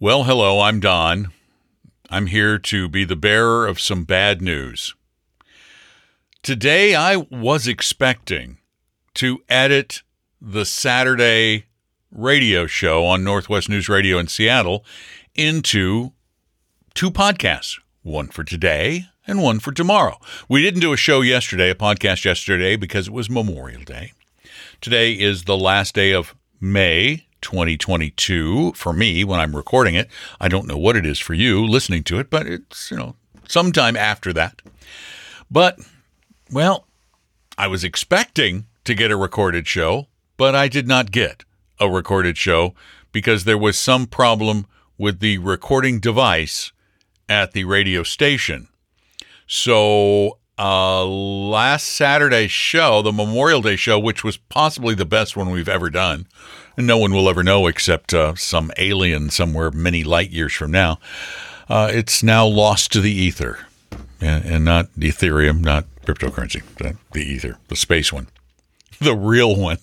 Well, hello, I'm Don. I'm here to be the bearer of some bad news. Today, I was expecting to edit the Saturday radio show on Northwest News Radio in Seattle into two podcasts one for today and one for tomorrow. We didn't do a show yesterday, a podcast yesterday, because it was Memorial Day. Today is the last day of May 2022 for me when I'm recording it. I don't know what it is for you listening to it, but it's, you know, sometime after that. But, well, I was expecting to get a recorded show, but I did not get a recorded show because there was some problem with the recording device at the radio station. So, uh, last Saturday's show, the Memorial Day show, which was possibly the best one we've ever done, no one will ever know except uh, some alien somewhere many light years from now. Uh, it's now lost to the ether, and, and not Ethereum, not cryptocurrency, the, the ether, the space one, the real one.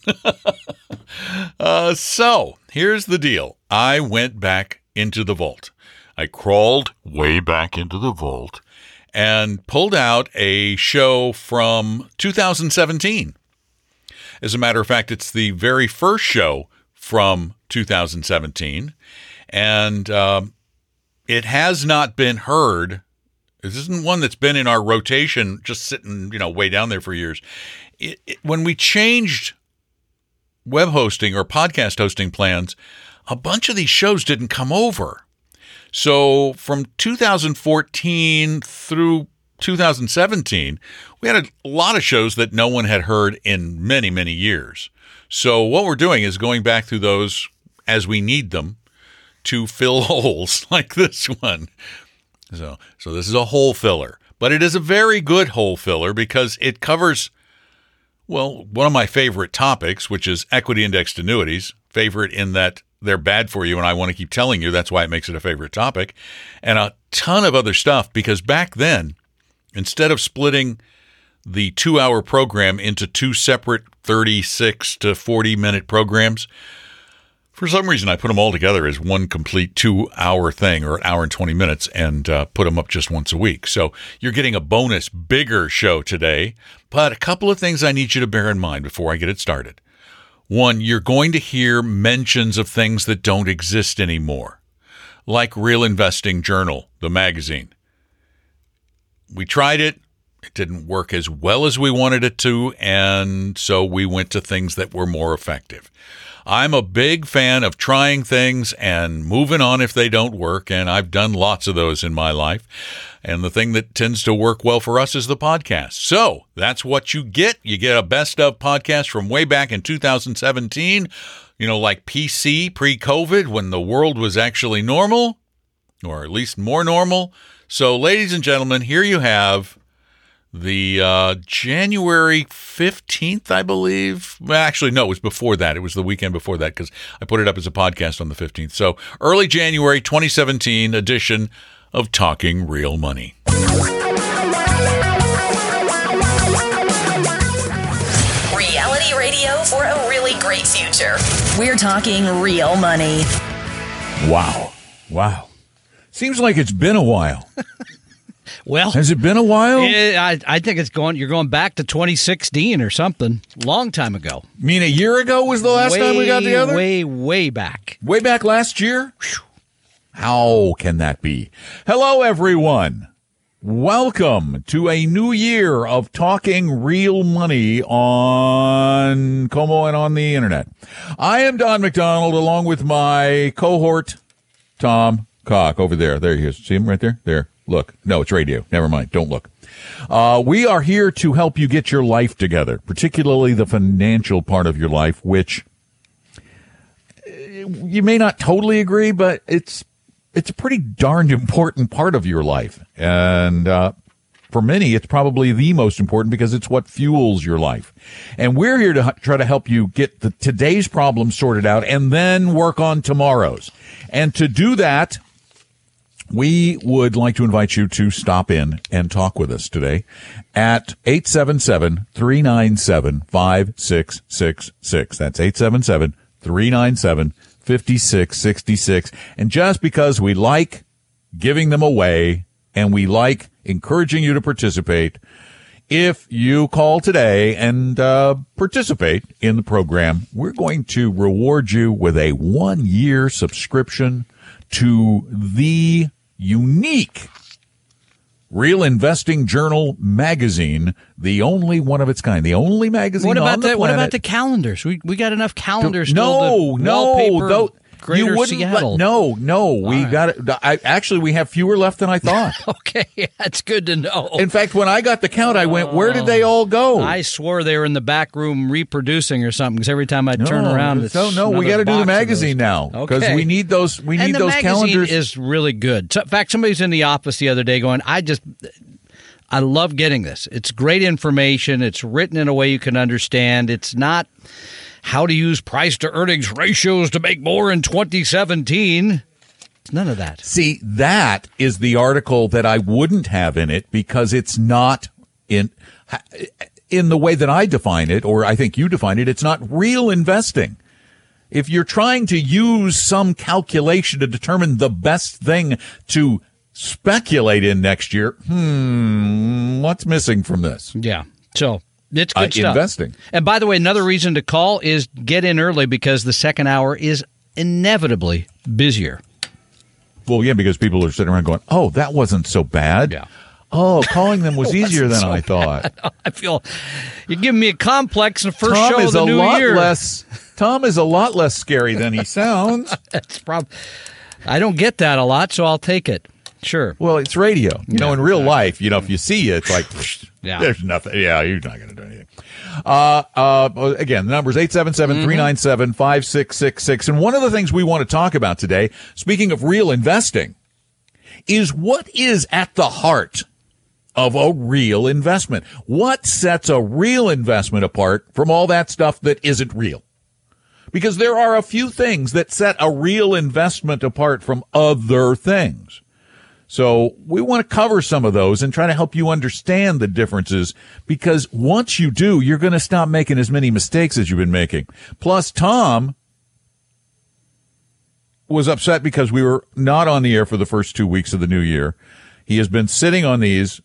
uh, so here's the deal I went back into the vault. I crawled way back into the vault and pulled out a show from 2017. As a matter of fact, it's the very first show from 2017, and um, it has not been heard. This isn't one that's been in our rotation, just sitting, you know, way down there for years. It, it, when we changed web hosting or podcast hosting plans, a bunch of these shows didn't come over. So from 2014 through 2017, we had a lot of shows that no one had heard in many, many years. So what we're doing is going back through those as we need them to fill holes like this one. So, so this is a hole filler, but it is a very good hole filler because it covers well, one of my favorite topics, which is equity indexed annuities, favorite in that they're bad for you and I want to keep telling you that's why it makes it a favorite topic and a ton of other stuff because back then instead of splitting the 2-hour program into two separate 36 to 40 minute programs for some reason I put them all together as one complete 2-hour thing or an hour and 20 minutes and uh, put them up just once a week. So you're getting a bonus bigger show today, but a couple of things I need you to bear in mind before I get it started. One, you're going to hear mentions of things that don't exist anymore, like Real Investing Journal, the magazine. We tried it, it didn't work as well as we wanted it to, and so we went to things that were more effective. I'm a big fan of trying things and moving on if they don't work, and I've done lots of those in my life. And the thing that tends to work well for us is the podcast. So that's what you get. You get a best of podcast from way back in 2017, you know, like PC pre COVID when the world was actually normal, or at least more normal. So, ladies and gentlemen, here you have the uh, January 15th, I believe. Actually, no, it was before that. It was the weekend before that because I put it up as a podcast on the 15th. So, early January 2017 edition of Talking Real Money. Reality radio for a really great future. We're talking real money. Wow. Wow. Seems like it's been a while. Well, Has it been a while? I, I think it's going. You're going back to 2016 or something. Long time ago. I mean, a year ago was the last way, time we got together? Way, way back. Way back last year? How can that be? Hello, everyone. Welcome to a new year of talking real money on KOMO and on the internet. I am Don McDonald along with my cohort, Tom Cock over there. There he is. See him right there? There. Look. No, it's radio. Never mind. Don't look. Uh, we are here to help you get your life together, particularly the financial part of your life, which uh, you may not totally agree, but it's it's a pretty darned important part of your life. And, uh, for many, it's probably the most important because it's what fuels your life. And we're here to try to help you get the today's problems sorted out and then work on tomorrow's. And to do that, we would like to invite you to stop in and talk with us today at 877-397-5666. That's 877-397-5666. And just because we like giving them away and we like encouraging you to participate. If you call today and uh, participate in the program, we're going to reward you with a one year subscription to the unique Real Investing Journal magazine, the only one of its kind, the only magazine what about on the, planet. What about the calendars? We we got enough calendars. No, to no, wallpaper though, Greater you wouldn't let- Seattle. no, no, we right. got it. I, actually, we have fewer left than I thought. Okay, that's good to know. In fact, when I got the count, I went, "Where did they all go?" I swore they were in the back room reproducing or something because every time I turn around, it's no, no, we got to do the magazine now because Okay. we need those. We and need the those magazine calendars. is really good. So, in fact, somebody's in the office the other day going, "I just, I love getting this. It's great information. It's written in a way you can understand. It's not how to use price to earnings ratios to make more in 2017. It's none of that. See, that is the article that I wouldn't have in it because it's not in in the way that I define it, or I think you define it. It's not real investing. If you're trying to use some calculation to determine the best thing to speculate in next year, hmm, what's missing from this? Yeah. So it's good Uh, stuff. investing. And by the way, another reason to call is get in early because the second hour is inevitably busier. Well, yeah, because people are sitting around going, "Oh, that wasn't so bad." Yeah. Oh, calling them was easier than I thought. I feel you're giving me a complex in the first Tom show is of the a new lot year. less. Tom is a lot less scary than he sounds. That's prob- I don't get that a lot, so I'll take it. Sure. well, it's radio. You know, in real life, you know, if you see you, it's like, Yeah. there's nothing. Yeah, you're not going to do anything. Uh, uh, again, the number is 877-397-5666. And one of the things we want to talk about today, speaking of real investing, is what is at the heart of a real investment? What sets a real investment apart from all that stuff that isn't real? Because there are a few things that set a real investment apart from other things. So we want to cover some of those and try to help you understand the differences because once you do, you're going to stop making as many mistakes as you've been making. Plus, Tom was upset because we were not on the air for the first two weeks of the new year. He has been sitting on these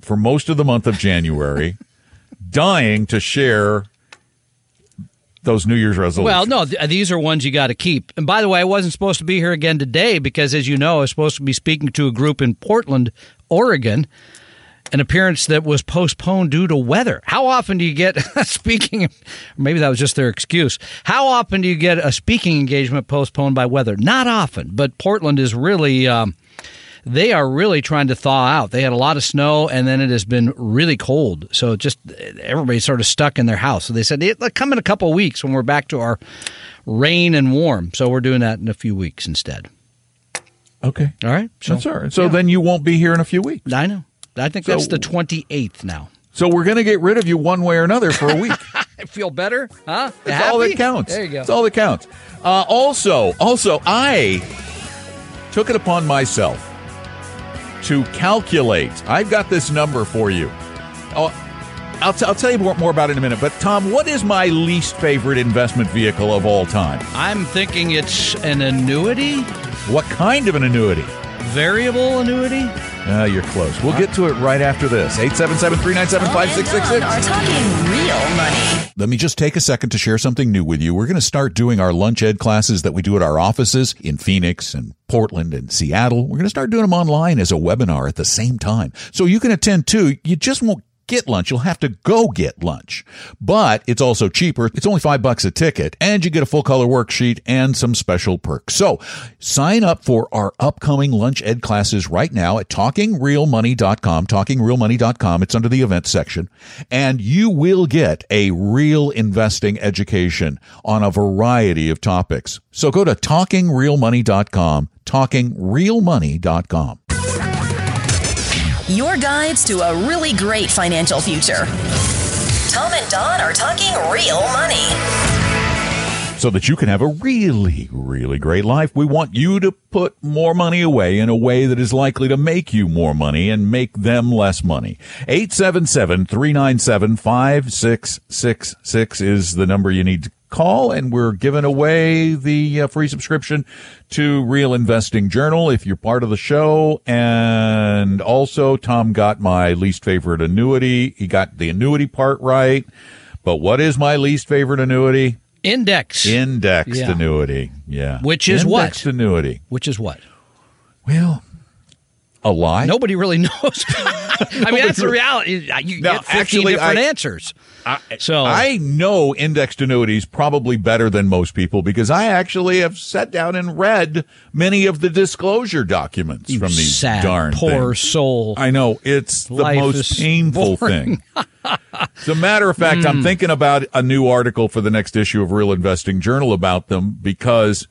for most of the month of January, dying to share those New Year's resolutions. Well, no, th- these are ones you got to keep. And by the way, I wasn't supposed to be here again today because, as you know, I was supposed to be speaking to a group in Portland, Oregon, an appearance that was postponed due to weather. How often do you get speaking? Maybe that was just their excuse. How often do you get a speaking engagement postponed by weather? Not often, but Portland is really. Um, they are really trying to thaw out. They had a lot of snow, and then it has been really cold. So just everybody's sort of stuck in their house. So they said, "It'll come in a couple of weeks when we're back to our rain and warm." So we're doing that in a few weeks instead. okay. All right. So That's all right. So then you won't be here in a few weeks. I know. I think So- that's the twenty eighth now. So we're going to get rid of you one way or another for a week. I feel better, huh? That's all that counts. There you go. That's all that counts. Uh, also, also, I took it upon myself to calculate. I've got this number for you. Oh, I'll, t- I'll tell you more, more about it in a minute. But Tom, what is my least favorite investment vehicle of all time? I'm thinking it's an annuity, What kind of an annuity? Variable annuity. Uh, you're close. We'll get to it right after this. 877-397-5666. Are talking real money. Let me just take a second to share something new with you. We're going to start doing our lunch ed classes that we do at our offices in Phoenix and Portland and Seattle. We're going to start doing them online as a webinar at the same time. So you can attend too. You just won't get lunch. You'll have to go get lunch. But it's also cheaper. It's only five bucks a ticket and you get a full color worksheet and some special perks. So sign up for our upcoming lunch ed classes right now at talkingrealmoney.com, talkingrealmoney.com. It's under the events section and you will get a real investing education on a variety of topics. So go to talkingrealmoney.com, talkingrealmoney.com. Your guides to a really great financial future. Tom and Don are talking real money. So that you can have a really, really great life. We want you to put more money away in a way that is likely to make you more money and make them less money. 877-397-5666 is the number you need to call and we're giving away the uh, free subscription to Real Investing Journal if you're part of the show. And also Tom got my least favorite annuity. He got the annuity part right. But what is my least favorite annuity? Index. Indexed Yeah. annuity. Yeah. Which is what? Indexed annuity. which is what? Well, a lie. Nobody really knows. I mean, that's the reality. You No, get 15 actually, different I- answers. so I know indexed annuities probably better than most people because I actually have sat down and read many of the disclosure documents from these sad, darn poor things. soul. I know it's the Life most painful boring. thing. As a matter of fact, Hmm. I'm thinking about a new article for the next issue of Real Investing Journal about them because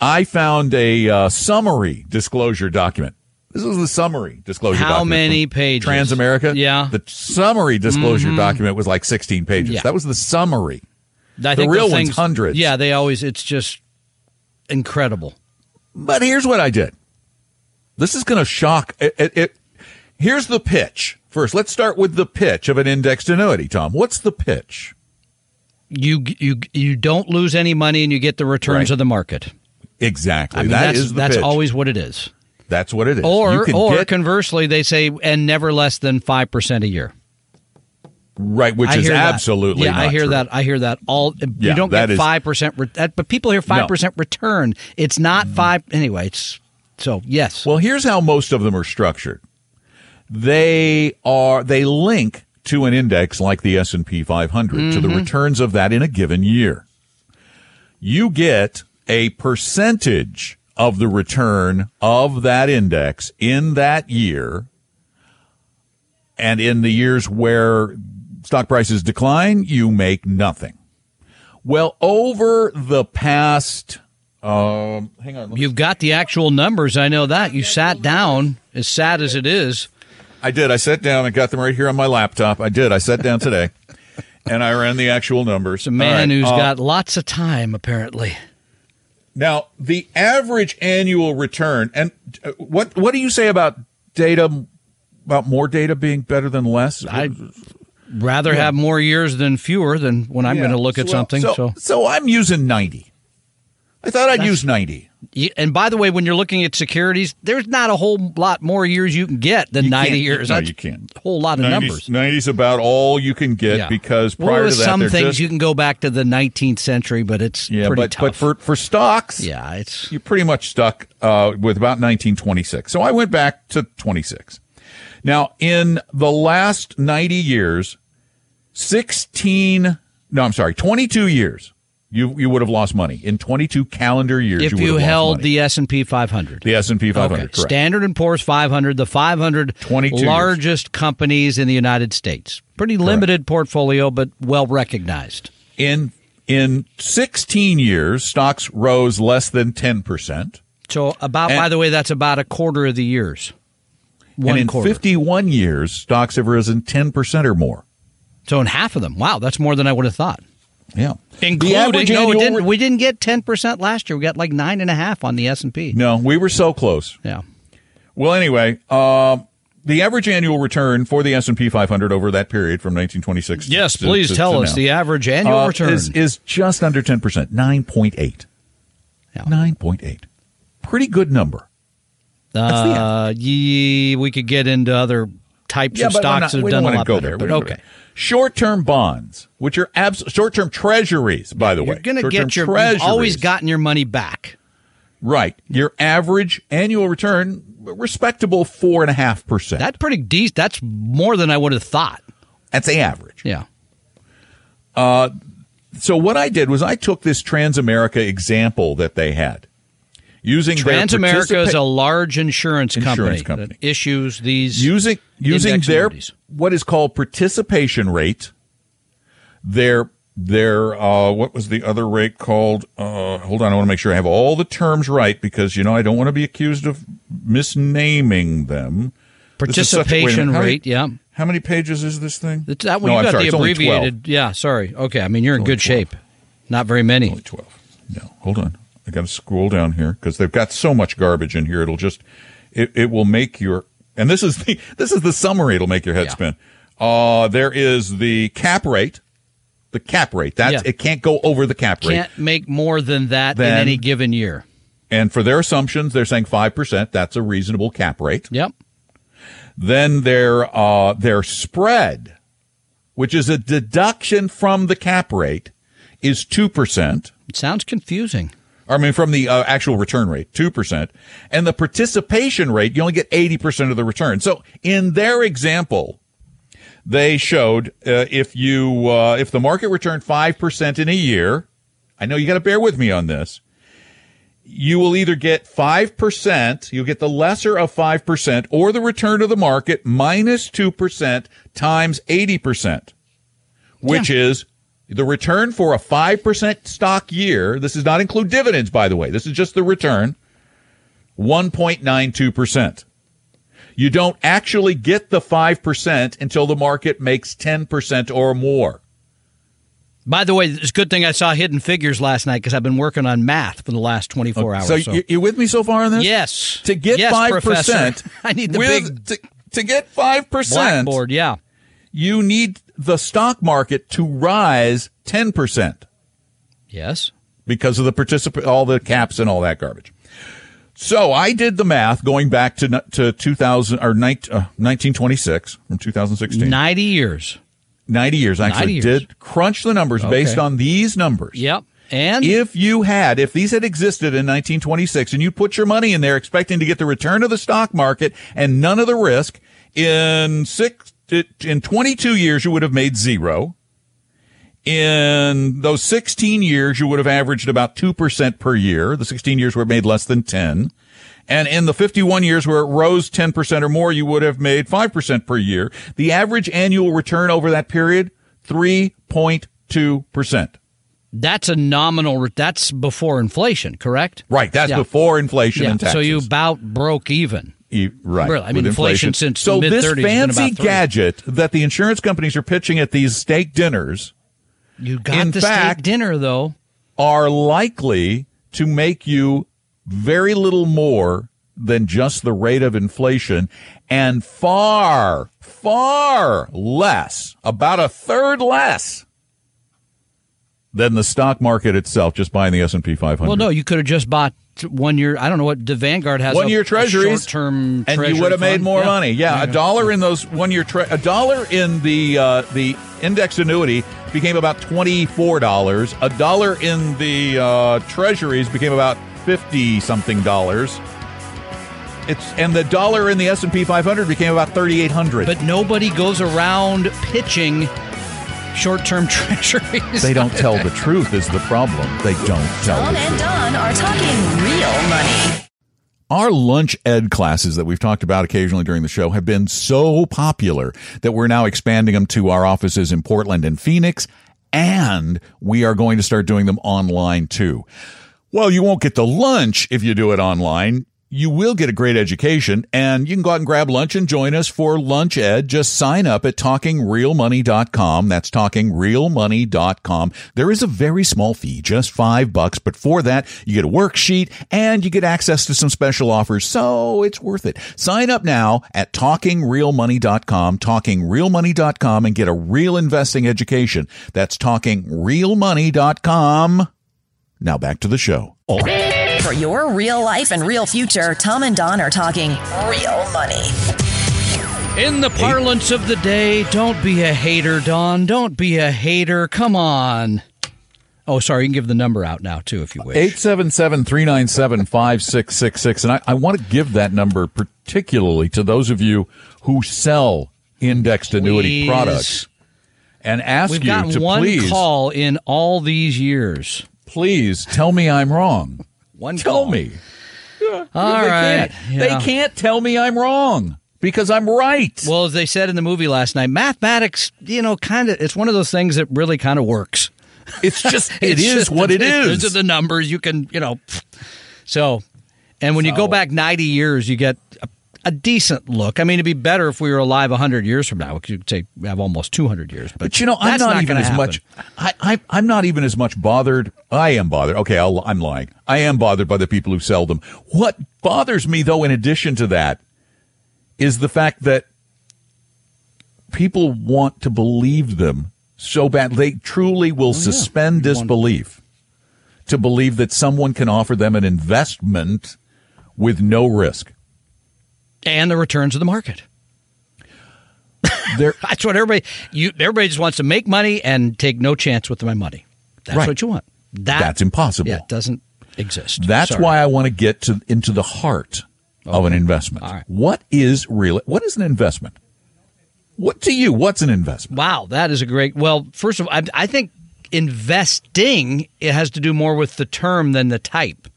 I found a uh, summary disclosure document. This is the summary disclosure document. How many pages? Transamerica? Yeah. Mm-hmm. The summary disclosure document was like 16 pages. Yeah. That was the summary. I the real those one's hundreds. Yeah, they always. It's just incredible. But here's what I did. This is going to shock. It, it, it- here's the pitch. First, let's start with the pitch of an indexed annuity, Tom. What's the pitch? You you you don't lose any money and you get the returns Right. of the market. Exactly. I mean, That that's is the that's pitch. always what it is. That's what it is. You Or or get- conversely, they say and never less than five percent a year. right, which I is that. absolutely yeah. I hear true. that. I hear that all. Yeah, you don't get five percent, but people hear five percent return. It's not mm. five anyway. It's so yes. Well, here's how most of them are structured. They are they link to an index like the S&P 500 to the Mm-hmm. returns of that in a given year. You get a percentage of the return of that index in that year. And in the years where stock prices decline, you make nothing. Well, over the past um, hang on. You've got the actual numbers. I know that. You sat down, as sad as it is. I did. I sat down. I got them right here on my laptop. I did. I sat down today, and I ran the actual numbers. A man right, who's uh, got lots of time, apparently. now the average annual return. And uh, what what do you say about data? About more data being better than less? I'd rather have more years than fewer than when I'm Yeah. going to look at Well, something. So, So, so I'm using ninety. I thought I'd use ninety. And by the way, when you're looking at securities, there's not a whole lot more years you can get than You 90 years. No, That's you can't. a whole lot of 90's, numbers. 90's about all you can get Yeah. because prior with to that, some things just, you can go back to the 19th century, but it's yeah, pretty but tough. but for for stocks, yeah, it's you're pretty much stuck uh, with about 1926. So I went back to 26. Now, in the last 90 years, 16, no, I'm sorry, 22 years, you you would have lost money. In 22 calendar years, if you, would you held the S&P 500. the S&P 500, Okay. correct. Standard and Poor's 500, the 500 22 years. largest companies in the United States. Pretty limited portfolio, but well recognized. in in 16 years, stocks rose less than 10%. So about, And- by the way, that's about a quarter of the years. One and in quarter. 51 years, stocks have risen 10% or more. so in half of them. Wow, that's more than I would have thought. Yeah. Including The no, it annual didn't, we didn't get ten percent last year. We got like nine and a half on the S and P. No, we were so close. Yeah, Well, anyway, um, the average annual return for the S&P 500 over that period from 1926 yes. to- please to- tell to us now, the average annual uh, return. is, is just under 10%, 9.8. Yeah. 9.8. Pretty good number. the uh, ye, we could get into other types of stocks not- that have done don't a lot better. there. But okay, go there. Short-term bonds, which are abs- short-term treasuries, by the way. you're going to get your. You've treasuries. always gotten your money back. Right. Your average annual return, respectable 4.5%. That's pretty decent. That's more than I would have thought. That's the average. Yeah. Uh, So what I did was I took this Transamerica example that they had using Transamerica is a large insurance company, Insurance company. that issues these using using their what is called participation rate. Their their uh, what was the other rate called? Uh, hold on, I want to make sure I have all the terms right because you know I don't want to be accused of misnaming them. This is such- wait a minute, participation how many- rate. Yeah. How many pages is this thing? It's that one No, you got sorry, the it's only 12. abbreviated. Yeah, sorry. Okay, I mean you're in good 12. shape. Not very many. Only 12. No, hold on. I got to scroll down here because they've got so much garbage in here. It'll just, it, it will make your, and this is the, this is the summary. It'll make your head Yeah. spin. Uh, there is the cap rate, the cap rate. That's, Yeah. it can't go over the cap rate. Can't make more than that in any given year. And for their assumptions, they're saying 5%. That's a reasonable cap rate. Yep. Then their, uh, their spread, which is a deduction from the cap rate, is 2%. It sounds confusing. I mean, from the uh, actual return rate, 2%. And the participation rate, you only get 80% of the return. So in their example, they showed uh, if you, uh, if the market returned 5% in a year, I know you got to bear with me on this. You will either get 5%, you'll get the lesser of 5%, or the return of the market minus 2% times 80%, which is the return for a 5% stock year. This does not include dividends, by the way. This is just the return. 1.92%. You don't actually get the 5% until the market makes 10% or more. By the way, it's a good thing I saw Hidden Figures last night because I've been working on math for the last 24 hours. So, So, you, you with me so far on this? yes, To get yes, 5%, Professor. I need the with, big to, to get 5%, blackboard. Yeah, you need the stock market to rise 10%. yes. because of the participant, all the caps and all that garbage. So I did the math going back to to 2000 or 19, uh, 1926 from 2016. 90 years. 90 years. I actually 90 years. did crunch the numbers based on these numbers. Yep. And If you had, if these had existed in 1926 and you put your money in there expecting to get the return of the stock market and none of the risk, in six, in 22 years, you would have made zero. In those 16 years, you would have averaged about 2% per year. The 16 years where it made less than 10. And in the 51 years where it rose 10% or more, you would have made 5% per year. The average annual return over that period, 3.2%. that's a nominal. That's before inflation, correct? Right. That's Yeah. before inflation Yeah. and taxes. So you about broke even. Right. Really, I mean, with inflation since so this mid-thirties has been fancy gadget that the insurance companies are pitching at these steak dinners You got In the fact- steak dinner though. are likely to make you very little more than just the rate of inflation and far, far less, about a third less than the stock market itself just buying the S&P 500. Well, no, you could have just bought one year. I don't know what the Vanguard has. one a- year treasuries short-term, and treasury you would have made more Yeah. money. Yeah, a dollar in those one year tre- a dollar in the uh, the index annuity became about twenty four dollars. A dollar in the uh, treasuries became about fifty something dollars. It's and the dollar in the S and P 500 became about 3,800. But nobody goes around pitching short-term treasuries. they don't tell the truth is the problem. They don't tell Tom the and truth. Don are talking real money. Our lunch ed classes that we've talked about occasionally during the show have been so popular that we're now expanding them to our offices in Portland and Phoenix, and we are going to start doing them online too. Well, you won't get the lunch if you do it online. You will get a great education and you can go out and grab lunch and join us for lunch ed. Just sign up at talkingrealmoney.com. That's talkingrealmoney.com. There is a very small fee, just five bucks, but for that, you get a worksheet and you get access to some special offers. So it's worth it. Sign up now at talkingrealmoney.com, talkingrealmoney.com and get a real investing education. That's talkingrealmoney.com. Now back to the show. For your real life and real future, Tom and Don are talking real money. In the parlance of the day, don't be a hater, Don. Don't be a hater. Come on. Oh, sorry. You can give the number out now, too, if you wish. 877 397 5666. And I, I want to give that number particularly to those of you who sell indexed annuity Please. products. and ask We've you gotten to one please, call in all these years. please tell me I'm wrong. One Tell call. me. All they right. Can't, Yeah. They can't tell me I'm wrong because I'm right. Well, as they said in the movie last night, mathematics, you know, kind of, it's one of those things that really kind of works. it's just it It's just- what it is. Those are the numbers you can, you know. So, and when you go back 90 years, you get a, a decent look. I mean, it'd be better if we were alive 100 years from now. We could say we have almost 200 years. But, But you know, I'm that's not, even as happen. much. I, I, I'm not even as much bothered. I am bothered. Okay, I'll, I'm lying. I am bothered by the people who sell them. What bothers me, though, in addition to that, is the fact that people want to believe them so bad they truly will oh, suspend disbelief to believe that someone can offer them an investment with no risk. And the returns of the market. That's what everybody, you, everybody just wants to make money and take no chance with my money. That's Right. what you want. That, that's impossible. Yeah, it doesn't exist. That's Sorry. why I want to get to into the heart of an investment. Right. What is real? What is an investment? What to you? What's an investment? Wow, that is a great. Well, first of all, I, I think investing it has to do more with the term than the type.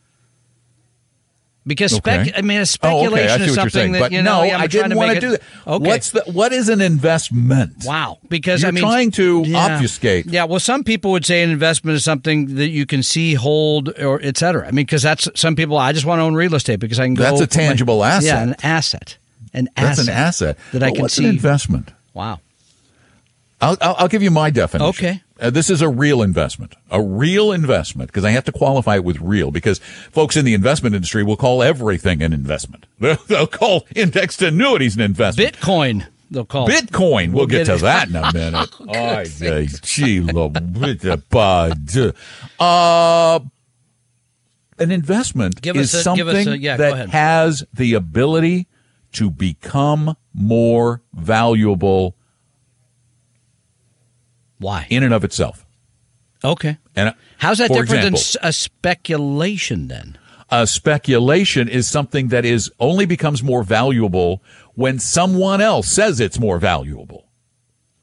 Because spec, Okay. I mean, a Oh, speculation okay. I see is something that But you know. no, I'm I didn't want to it- do that. Okay. What's the what is an investment? Wow, because You're I mean, trying to yeah. obfuscate. Yeah, well, some people would say an investment is something that you can see, hold, or etc. I mean, because that's some people. I just want to own real estate because I can go. That's a put my- tangible asset. Yeah, an asset. An That's asset. an asset. that I But can what's see. an investment? Wow. I'll, I'll, I'll give you my definition. Okay. Uh, this is a real investment, a real investment, because I have to qualify it with real, because folks in the investment industry will call everything an investment. They'll, they'll call indexed annuities an investment. Bitcoin. They'll call. Bitcoin. We'll, get, get to that in a minute. Ay, ay, gee, lo- bit of bud. Uh, an investment Give is a- something a- yeah, that has the ability to become more valuable Why? in and of itself. Okay. And uh, How's that different example, than a speculation then? a speculation is something that is only becomes more valuable when someone else says it's more valuable.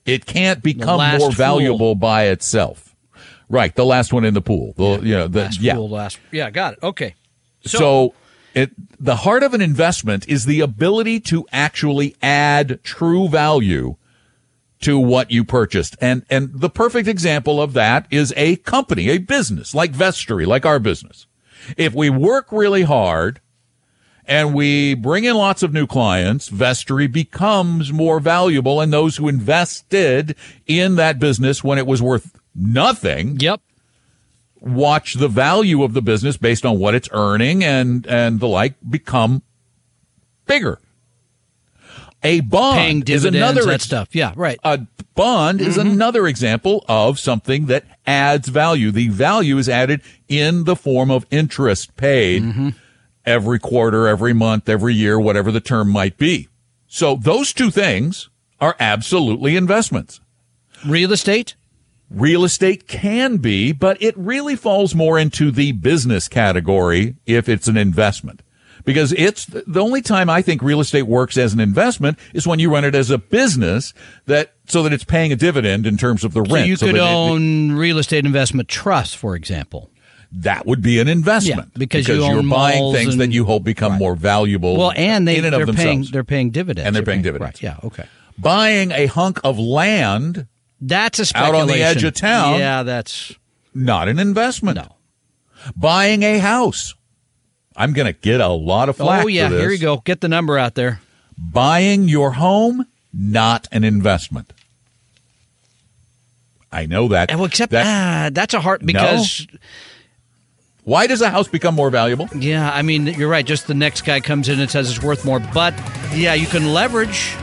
It can't become more fool. valuable by itself. Right, the last one in the pool. The you know the Last yeah. fool, last. Yeah, got it. Okay. So, it the heart of an investment is the ability to actually add true value to what you purchased. And and the perfect example of that is a company, a business like Vestory, like our business. If we work really hard and we bring in lots of new clients, Vestory becomes more valuable and those who invested in that business when it was worth nothing Yep. watch the value of the business based on what it's earning and and the like become bigger. A bond Paying is another that stuff. Yeah, right. A bond is Mm-hmm. another example of something that adds value. The value is added in the form of interest paid Mm-hmm. every quarter, every month, every year, whatever the term might be. So those two things are absolutely investments. Real estate? Real estate can be, but it really falls more into the business category if it's an investment. Because it's the only time I think real estate works as an investment is when you run it as a business that so that it's paying a dividend in terms of the So rent. you could that it- own real estate investment trust, for example. that would be an investment Yeah, because you are buying things that you hope become more valuable. Well, and they in and they're of paying themselves. they're paying dividends. And they're They're paying dividends. Right. Yeah. Okay. buying a hunk of land, That's a Out on the edge of town. Yeah, that's not an investment. no. Buying a house. I'm going to get a lot of flack Oh yeah, here you go. Get the number out there. Buying your home, not an investment. I know that. Well, except that- ah, that's a hard because why does a house become more valuable? yeah, I mean you're right. Just the next guy comes in and says it's worth more, but yeah, you can leverage.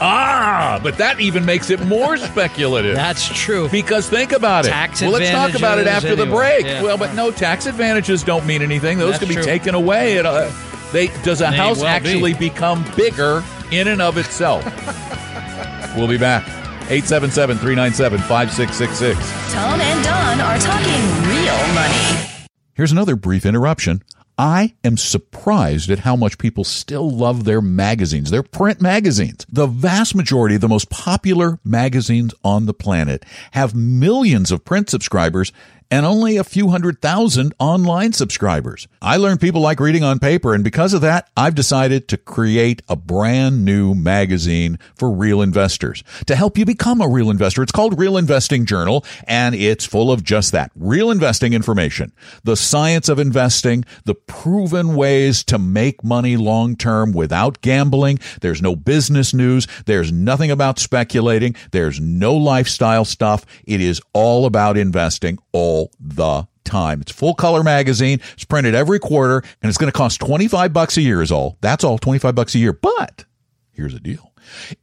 Ah, but that even makes it more speculative. That's true. Because think about it. Tax well, let's talk about it advantages after the break. yeah. Well, but no, tax advantages don't mean anything. Those That's can be true. taken away. At a, they does a May house well be. actually become bigger in and of itself? we'll be back. 877-397-5666. Tom and Don are talking real money. Here's another brief interruption. I am surprised at how much people still love their magazines, their print magazines. The vast majority of the most popular magazines on the planet have millions of print subscribers and only a few hundred thousand online subscribers. I learned people like reading on paper, and because of that, I've decided to create a brand new magazine for real investors to help you become a real investor. It's called Real Investing Journal, and it's full of just that real investing information, the science of investing, the proven ways to make money long term without gambling. There's no business news. There's nothing about speculating. There's no lifestyle stuff. It is all about investing all the time. It's full color magazine. It's printed every quarter and it's going to cost 25 bucks a year is all. That's all 25 bucks a year. But here's the deal.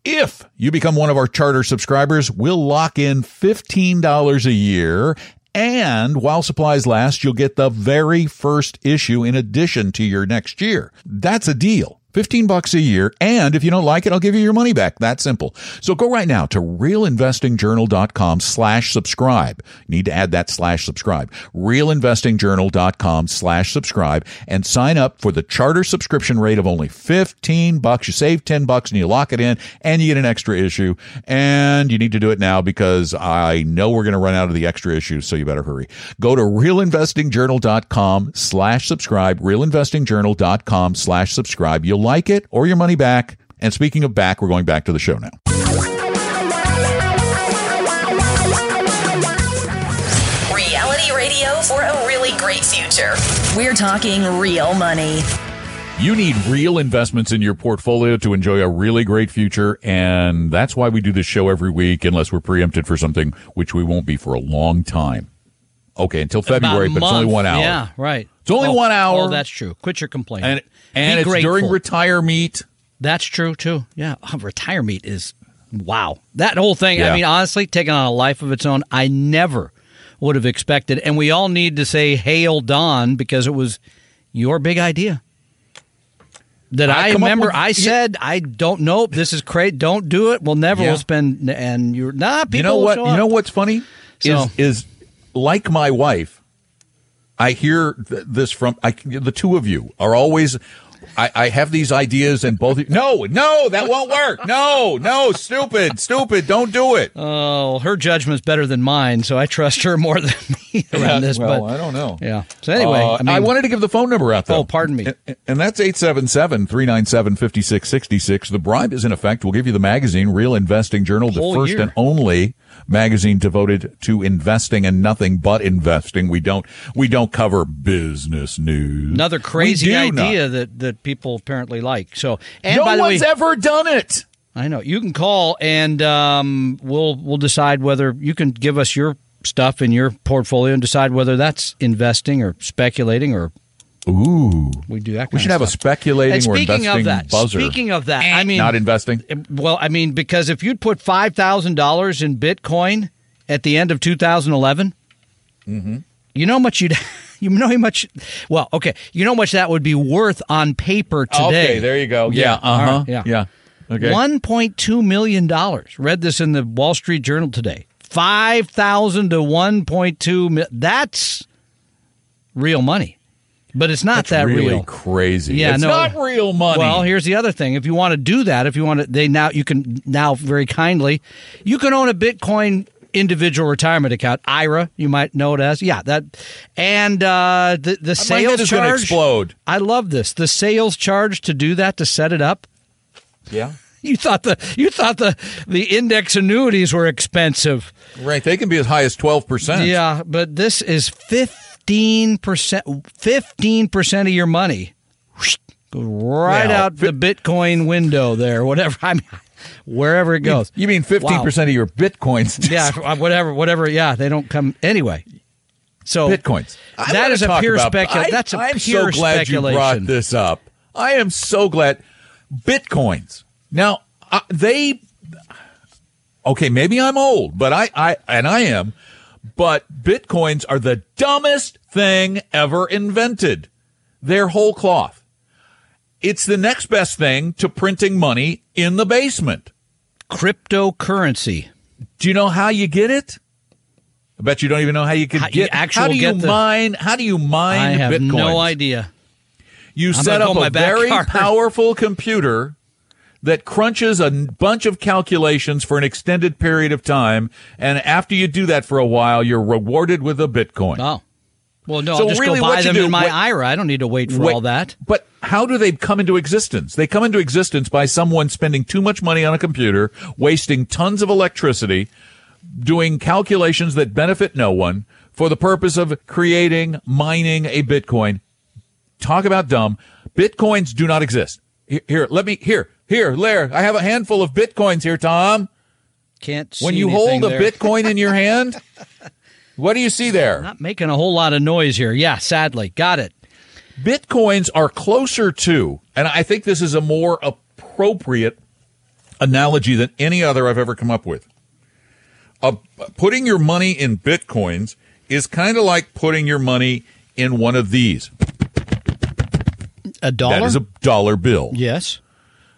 If you become one of our charter subscribers, we'll lock in $15 a year and while supplies last, you'll get the very first issue in addition to your next year. That's a deal. 15 bucks a year. And if you don't like it, I'll give you your money back. That simple. So go right now to realinvestingjournal.com slash subscribe. Need to add that slash subscribe. Realinvestingjournal.com slash subscribe and sign up for the charter subscription rate of only 15 bucks. You save 10 bucks and you lock it in and you get an extra issue. And you need to do it now because I know we're going to run out of the extra issues. So you better hurry. Go to realinvestingjournal.com slash subscribe. Realinvestingjournal.com slash subscribe. You'll like it or your money back. And speaking of back, we're going back to the show now. Reality radio for a really great future. We're talking real money. You need real investments in your portfolio to enjoy a really great future. And that's why we do this show every week, unless we're preempted for something, which we won't be for a long time. Okay, until February, About a but it's only one hour. Yeah, right. It's only Oh, one hour. Oh, that's true. Quit your complaining. And, and Be it's grateful. during retire meet. That's true too. Yeah, oh, retire meet is wow. That whole thing. Yeah. I mean, honestly, taking on a life of its own. I never would have expected, and we all need to say "Hail Don" because it was your big idea. That I I, remember, with- I said, "I don't know. This is great. Don't do it. We'll never. Yeah. We'll spend." And you're not. People you know what? You know what's funny So- is is like my wife. I hear th- this from I, the two of you are always. I, I have these ideas and both. of you- No, no, that won't work. No, no, stupid, stupid. Don't do it. Oh, her judgment's better than mine, so I trust her more than me around this. well, but I don't know. yeah. So anyway, Uh, I mean, wanted to give the phone number out, though. Oh, pardon me. And, and that's 877-397-5666. The bribe is in effect. We'll give you the magazine, Real Investing Journal, the Whole first year. and only magazine devoted to investing and nothing but investing. We don't, we don't cover business news. another crazy do not. idea that, that people apparently like. So, and no by the way, one's ever done it. I know you can call and um, we'll we'll decide whether you can give us your stuff in your portfolio and decide whether that's investing or speculating or Ooh. we do that. Kind We should of have a stuff. speculating And or speaking investing of that, buzzer. speaking of that, I mean, not investing. well, I mean, because if you'd put five thousand dollars in Bitcoin at the end of 2011, you know how much you'd, you know how much. Well, okay, you know how much that would be worth on paper today. Okay, there you go. Yeah. Yeah, Uh huh. right, yeah. Yeah. Okay. One point two million dollars. Read this in the Wall Street Journal today. Five thousand to one point two. That's real money, but it's not That's that really real. Crazy. Yeah, it's no, not real money. Well, here's the other thing. If you want to do that, if you want to, they now you can now very kindly, you can own a Bitcoin individual retirement account IRA. You might know it as yeah that, and uh, the the sales like charge explode. I love this. The sales charge to do that to set it up. Yeah. You thought the you thought the the index annuities were expensive. Right, they can be as high as twelve percent. Yeah, but this is fifth 15%, of your money whoosh, goes right out the Bitcoin window there, whatever. I mean, wherever it goes. You mean 15% of your Bitcoins? yeah, uh, whatever, whatever. Yeah, they don't come anyway. So Bitcoins. I that is a pure speculation. That's a I'm pure so glad you brought this up. I am so glad. Bitcoins. Now, uh, they okay maybe i'm old but I, I and i am but bitcoins are the dumbest thing ever invented. They're whole cloth. It's the next best thing to printing money in the basement. cryptocurrency. Do you know how you get it? I bet you don't even know how you could How get. actual how do you the- mine? How do you mine I have bitcoins? no idea. You I'm set up a very powerful computer that crunches a bunch of calculations for an extended period of time, and after you do that for a while, you're rewarded with a Bitcoin. Oh. Well, no, So I'll just really go buy them do- in my IRA. I don't need to wait for Wait, all that. But how do they come into existence? They come into existence by someone spending too much money on a computer, wasting tons of electricity, doing calculations that benefit no one for the purpose of creating, mining a Bitcoin. Talk about dumb. Bitcoins do not exist. Here, here let me, here, here, Lair, I have a handful of Bitcoins here, Tom. Can't see When you hold a there. Bitcoin in your hand, what do you see there? Not making a whole lot of noise here. Yeah, sadly. Got it. Bitcoins are closer to, and I think this is a more appropriate analogy than any other I've ever come up with. Uh, putting your money in Bitcoins is kind of like putting your money in one of these. A dollar? That is a dollar bill. yes.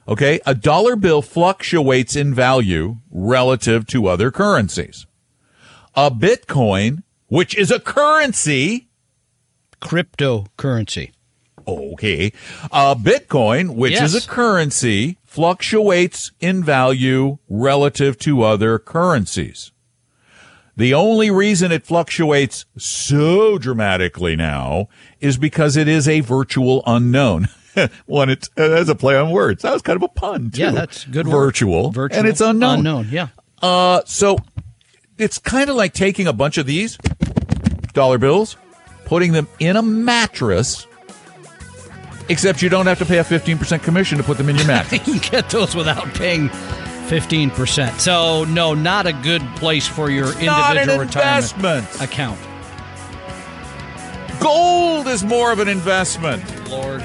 Okay. A dollar bill fluctuates in value relative to other currencies. A Bitcoin, which is a currency, Cryptocurrency. Okay. Uh, Bitcoin, which is a currency, fluctuates in value relative to other currencies. The only reason it fluctuates so dramatically now is because it is a virtual unknown. One, it's as a play on words. That was kind of a pun, too. Yeah, that's a good. Virtual, Virtual. and it's unknown. Unknown, yeah. Uh, so it's kind of like taking a bunch of these dollar bills, putting them in a mattress, except you don't have to pay a 15% commission to put them in your mattress. You can get those without paying 15%. So, no, not a good place for your individual Not an retirement investment. account. Gold is more of an investment. Lord.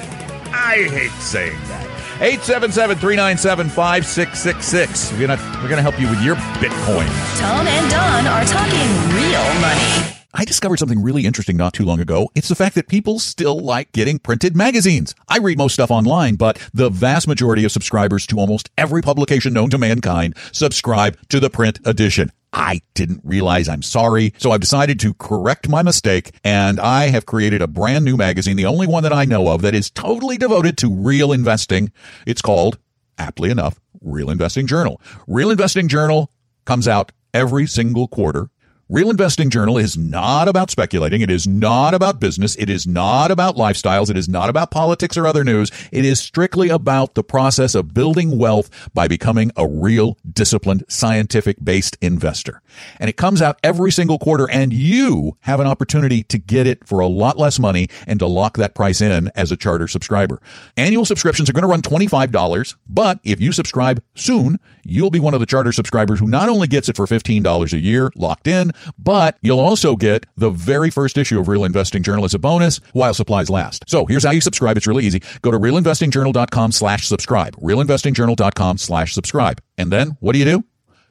I hate saying that. 877-397-5666. We're gonna we're gonna help you with your Bitcoin. Tom and Don are talking real money. I discovered something really interesting not too long ago. It's the fact that people still like getting printed magazines. I read most stuff online, but the vast majority of subscribers to almost every publication known to mankind subscribe to the print edition. I didn't realize I'm sorry, so I've decided to correct my mistake, and I have created a brand new magazine, the only one that I know of that is totally devoted to real investing. It's called, aptly enough, Real Investing Journal. Real Investing Journal comes out every single quarter. Real Investing Journal is not about speculating. It is not about business. It is not about lifestyles. It is not about politics or other news. It is strictly about the process of building wealth by becoming a real disciplined, scientific based investor. And it comes out every single quarter and you have an opportunity to get it for a lot less money and to lock that price in as a charter subscriber. Annual subscriptions are going to run $25, but if you subscribe soon, you'll be one of the charter subscribers who not only gets it for $15 a year locked in, but you'll also get the very first issue of Real Investing Journal as a bonus while supplies last. So here's how you subscribe. It's really easy. Go to realinvestingjournal.com slash subscribe. Realinvestingjournal.com slash subscribe. And then what do you do?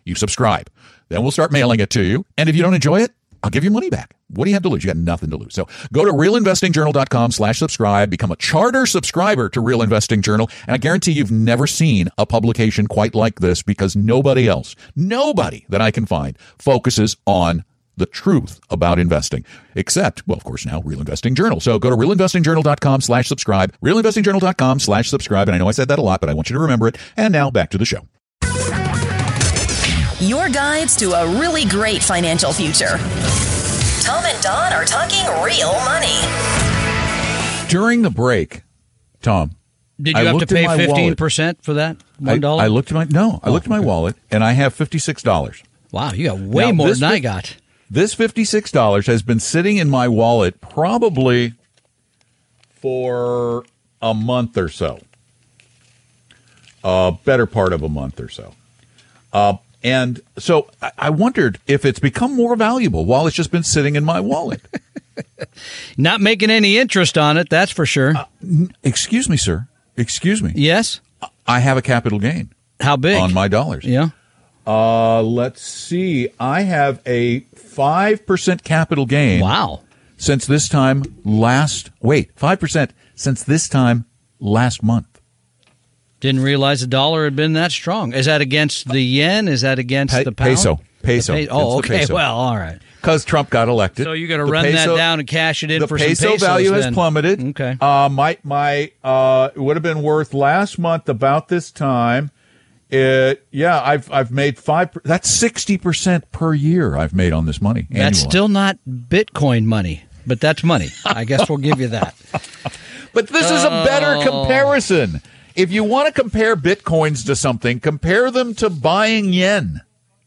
You subscribe. Then we'll start mailing it to you. And if you don't enjoy it, I'll give you money back. What do you have to lose? You got nothing to lose. So go to realinvestingjournal.com slash subscribe, become a charter subscriber to Real Investing Journal, and I guarantee you've never seen a publication quite like this because nobody else, nobody that I can find focuses on the truth about investing, except, well, of course, now Real Investing Journal. So go to realinvestingjournal.com slash subscribe, realinvestingjournal.com slash subscribe. And I know I said that a lot, but I want you to remember it. And now back to the show. Your guides to a really great financial future. Tom and Don are talking real money. During the break, Tom, Did I you have to pay 15% for that? I, $1? I looked at my no, I Oh, looked at my okay. wallet and I have fifty six dollars. wow, you got way Now, more this than I got. This fifty six dollars has been sitting in my wallet probably for a month or so. A better part of a month or so. Uh, and so I, I wondered if it's become more valuable while it's just been sitting in my wallet. Not making any interest on it, that's for sure. Uh, Excuse me, sir. Excuse me. yes? I have a capital gain How big? on my dollars. Yeah. Uh, let's see. I have a 5% capital gain. Wow. Since this time last, wait, 5% since this time last month. Didn't realize the dollar had been that strong. Is that against the yen? Is that against Pe- the pound? peso. Peso. pe- oh, okay. peso. Well, all right. because Trump got elected. So you're going to run peso- that down and cash it in the for peso pesos value has plummeted. Okay. Uh, my my uh, it would have been worth last month about this time. It yeah, I've I've made five. That's sixty percent per year. I've made on this money. That's annually. still not Bitcoin money, but that's money. I guess we'll give you that. But this is a better Oh. comparison. If you want to compare bitcoins to something, compare them to buying yen.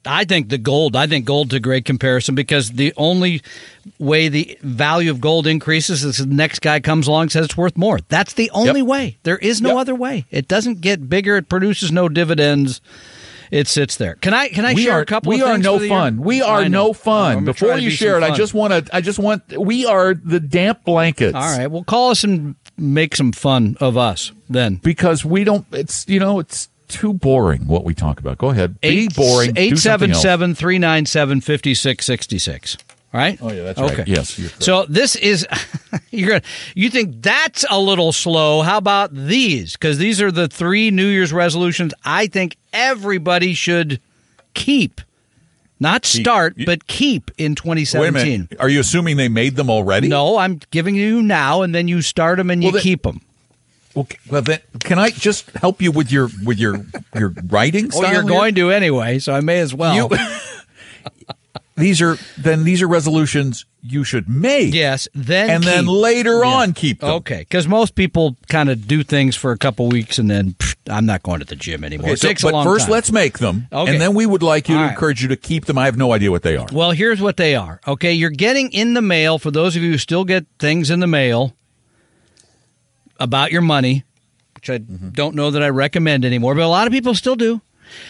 I think the gold. I think gold's a great comparison because the only way the value of gold increases is the next guy comes along and says it's worth more. That's the only Yep. way. There is no Yep. other way. It doesn't get bigger. It produces no dividends. It sits there. Can I? Can I we share are a couple? we of are things no for the year? fun. We are no fun. I'm Before try you be share some it, I just want to. I just want. We are the damp blankets. All right. Well, call us and make some fun of us then. because we don't. It's you know it's too boring what we talk about. Go ahead. Be boring. Eight something seven else. seven three nine seven fifty six sixty six. Right? Oh yeah, that's okay. right. Yes. So this is you're gonna you think that's a little slow. How about these? Because these are the three New Year's resolutions I think everybody should keep. Not start, You- but keep in Wait a 2017. minute. Are you assuming they made them already? No, I'm giving you now, and then you start them and you Well, the- keep them. Okay, well then, can I just help you with your with your your writing? Oh, you're here? going to anyway, so I may as well. You- these are then these are resolutions you should make. yes, then and then later Yeah. on keep them. Okay, because most people kind of do things for a couple weeks and then pfft, I'm not going to the gym anymore. Okay, it so- takes but a long first, time. let's make them, Okay. and then we would like you All to right. encourage you to keep them. I have no idea what they are. Well, here's what they are. Okay, you're getting in the mail for those of you who still get things in the mail about your money, which I Mm-hmm. don't know that I recommend anymore, but a lot of people still do.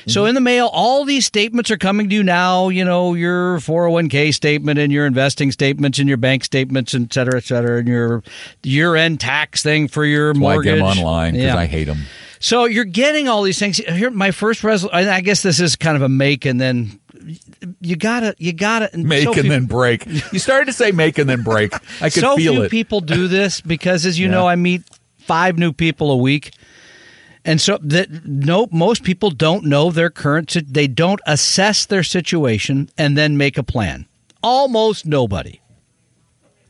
So Mm-hmm. in the mail, all these statements are coming to you now. You know your 401k statement and your investing statements and your bank statements, et cetera, et cetera, and your year-end tax thing for your Why I mortgage. get them online because Yeah. I hate them. So you're getting all these things. Here, my first resolution. I guess this is kind of a make and then you gotta, you gotta Make so and few- then break. You started to say make and then break. I could so feel few it. people do this because, as you Yeah. know, I meet five new people a week, and so that no, most people don't know their current. They don't assess their situation and then make a plan. Almost nobody.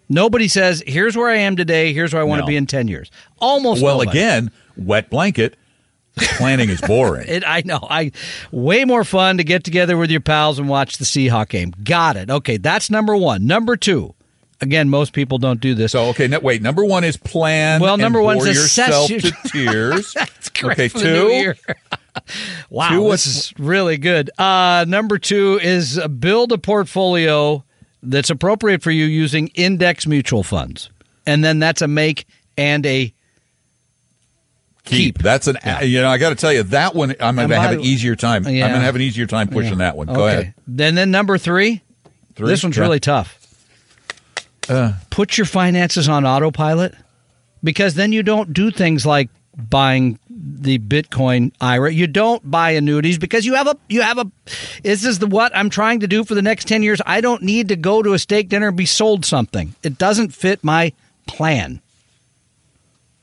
Nobody says, "Here's where I am today. Here's where I want to be in ten years." Almost. well, nobody. again, wet blanket. Planning is boring. It, I know. I way more fun to get together with your pals and watch the Seahawk game. Got it. Okay, that's number one. Number two. Again, most people don't do this. So okay, no, wait. Number one is plan. Well, number one's yourself your- to tears. Okay, for the new two. wow, Two, this is really good. Uh, number two is build a portfolio that's appropriate for you using index mutual funds, and then that's a make and a Keep. Keep. That's an. You know, I got to tell you that one. I'm going to have an easier time. Yeah. I'm going to have an easier time pushing that one. Go okay. ahead. Then then number three. Three? This one's Yeah. really tough. Uh. Put your finances on autopilot because then you don't do things like buying the Bitcoin IRA. You don't buy annuities because you have a you have a this is the what I'm trying to do for the next 10 years. I don't need to go to a steak dinner and be sold something. It doesn't fit my plan.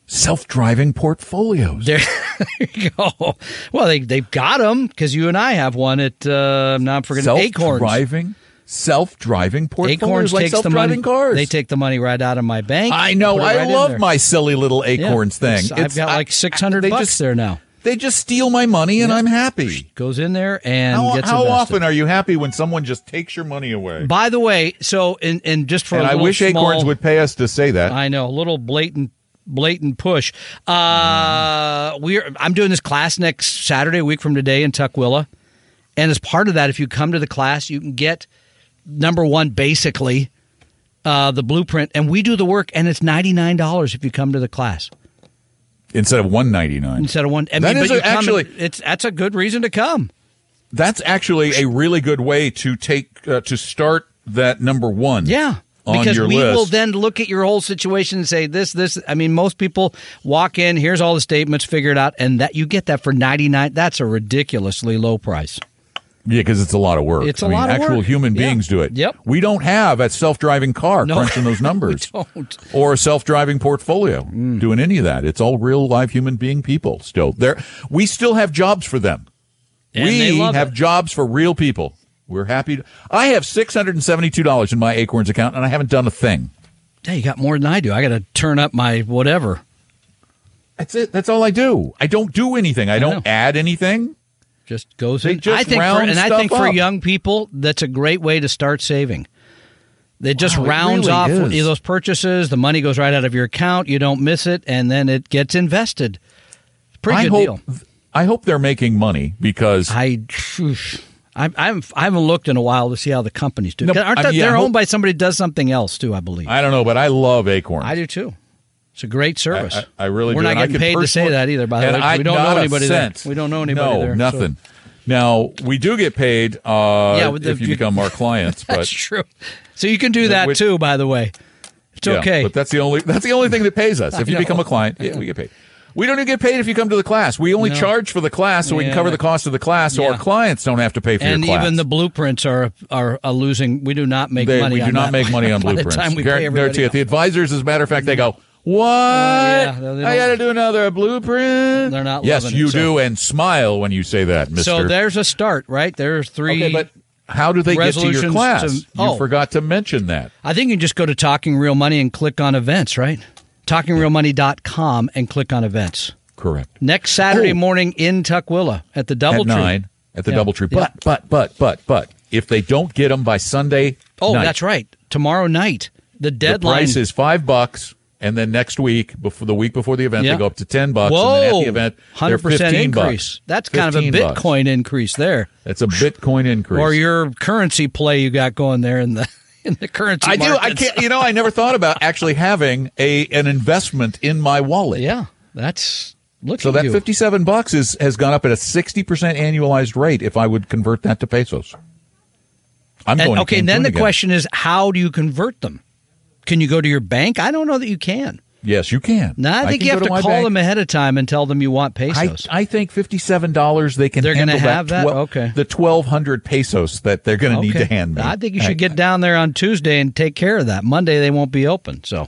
Self-driving portfolios. There, there you go. Well, they they've got them because you and I have one at uh, I'm not forgetting Acorns. Self-driving. Self-driving portfolios Acorns like takes the self-driving money. cars. They take the money right out of my bank. I know. I right love my silly little Yeah, acorns thing. it's- I've got I- like 600 they bucks just- there now. They just steal my money, and I'm happy. Goes in there and How, how often are you happy when someone just takes your money away? By the way, so and and just for and I wish small, Acorns would pay us to say that. I know a little blatant blatant push. Uh, we're I'm doing this class next Saturday, a week from today in Tukwila, and as part of that, if you come to the class, you can get number one basically uh, the blueprint, and we do the work, and it's ninety nine dollars if you come to the class Instead of one ninety nine. instead of one. I That mean, is a- actually- and it's that's a good reason to come. That's actually a really good way to take uh, to start that number one. Yeah. Because we list. will then look at your whole situation and say this, this. I mean, most people walk in, here's all the statements, figured out, and that you get that for ninety nine. That's a ridiculously low price. Yeah, because it's a lot of work. It's a I mean, lot of actual work. human Yeah. beings do it. Yep. We don't have a self-driving car No, crunching those numbers, we don't. or a self-driving portfolio Mm. doing any of that. It's all real live human being people. Still, there we still have jobs for them. And we have it. jobs for real people. We're happy. To, I have six hundred and seventy-two dollars in my Acorns account, and I haven't done a thing. Yeah, you got more than I do. I got to turn up my whatever. That's it. That's all I do. I don't do anything. I, don't know. add anything. Just in. just I think, for, and I think for young people, that's a great way to start saving. It just Wow, it rounds really off is. those purchases. The money goes right out of your account. You don't miss it, and then it gets invested. Pretty I good hope. deal. I hope they're making money because I, I, I'm, I haven't looked in a while to see how the companies do. No, Aren't I they, mean, yeah, they're owned by somebody who does something else too? I believe. I don't know, but I love Acorn. I do too. It's a great service. I, I really We're do. not and getting paid to say that either. By the way, I- we don't know anybody there. We don't know anybody no, there. so- nothing. Now we do get paid uh, Yeah, the- if you become our clients, That's but true. So you can do that Which- too. By the way, it's yeah, okay. But that's the only that's the only thing that pays us. If you become a client, yeah, we get paid. We don't even get paid if you come to the class. We only No. charge for the class so we can cover the cost of the class, so Yeah. our clients don't have to pay for and your class. even the blueprints are are a losing. We do not make They- money. we do on not that make money on by blueprints. The time we pay guarantee everybody it. The advisors, as a matter of fact, they go, "What? Oh, yeah, they don't- I got to do another blueprint." They're not Yes, loving it, you so- do, and smile when you say that, Mister. So there's a start, right? There's three. okay, but how do they get to your class? to- you oh. forgot to mention that. I think you can just go to Talking Real Money and click on events, right? TalkingRealMoney.com and click on events. Correct. Next Saturday Oh. morning in Tukwila at the Double at Tree. nine at the Yeah. DoubleTree. Yeah. But but but but but if they don't get them by Sunday, Oh, night, that's right. Tomorrow night. The deadline. The deadline price is five bucks, and then next week, before the week before the event, Yeah. they go up to ten bucks. Whoa, and then at the event, hundred percent increase. Bucks. That's kind of a 15 bucks. Bitcoin increase there, That's a Bitcoin increase. or your currency play you got going there in the in the currency. I do. I can't. You know, I never thought about actually having a an investment in my wallet. Yeah, that's look. So at that you. fifty-seven bucks is has gone up at a sixty percent annualized rate. If I would convert that to pesos, I'm And, going. to okay, and then the again. question is, how do you convert them? Can you go to your bank? I don't know that you can. Yes, you can. No, I think can you have to, my call bank. them ahead of time and tell them you want pesos. I think fifty-seven dollars they can. They're gonna handle have that? twel- Okay. The twelve hundred pesos that they're going to need to hand me. I think you should get down there on Tuesday and take care of that. Monday they won't be open. So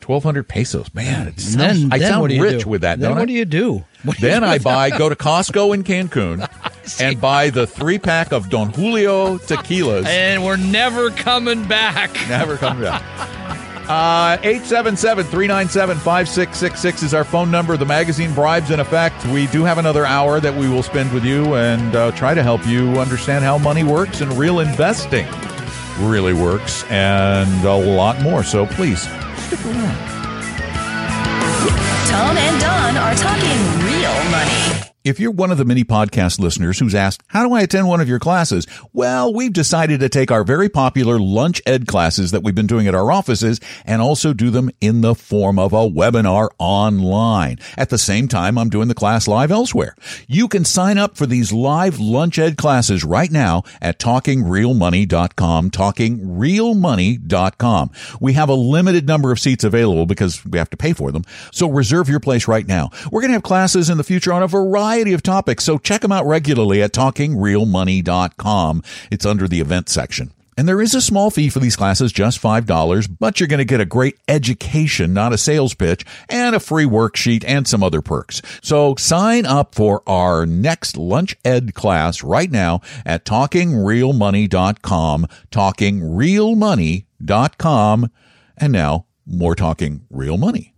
twelve hundred pesos. Man, it sounds, then, I then sound what rich do? with that. Then what I? do you do? What do you Then do I buy, go to Costco in Cancun and buy the three pack of Don Julio tequilas. And we're never coming back. Never coming back. Uh, 877-397-5666 is our phone number. The magazine Bribes in Effect. We do have another hour that we will spend with you and uh, try to help you understand how money works and real investing really works and a lot more. So please stick around. Tom and Don are talking real money. If you're one of the many podcast listeners who's asked, how do I attend one of your classes? Well, we've decided to take our very popular lunch ed classes that we've been doing at our offices and also do them in the form of a webinar online. At the same time, I'm doing the class live elsewhere. You can sign up for these live lunch ed classes right now at talkingrealmoney.com, talkingrealmoney.com. We have a limited number of seats available because we have to pay for them. So reserve your place right now. We're going to have classes in the future on a variety of topics, so check them out regularly at talkingrealmoney.com. It's under the event section. And there is a small fee for these classes, just $5, but you're going to get a great education, not a sales pitch, and a free worksheet and some other perks. So sign up for our next lunch ed class right now at talkingrealmoney.com, talkingrealmoney.com. And now more talking real money.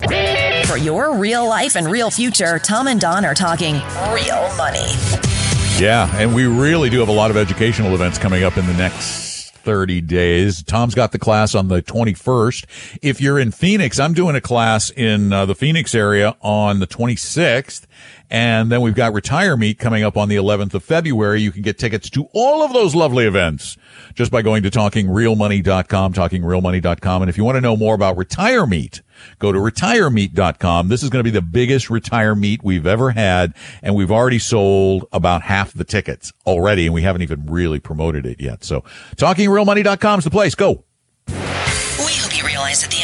For your real life and real future, Tom and Don are talking real money. Yeah, and we really do have a lot of educational events coming up in the next 30 days. Tom's got the class on the 21st. If you're in Phoenix, I'm doing a class in uh, the Phoenix area on the 26th. And then we've got Retire Meet coming up on the 11th of February. You can get tickets to all of those lovely events just by going to talkingrealmoney.com, talkingrealmoney.com. And if you want to know more about Retire Meet, go to retiremeet.com. This is going to be the biggest retire meet we've ever had. And we've already sold about half the tickets already. And we haven't even really promoted it yet. So talkingrealmoney.com is the place. Go.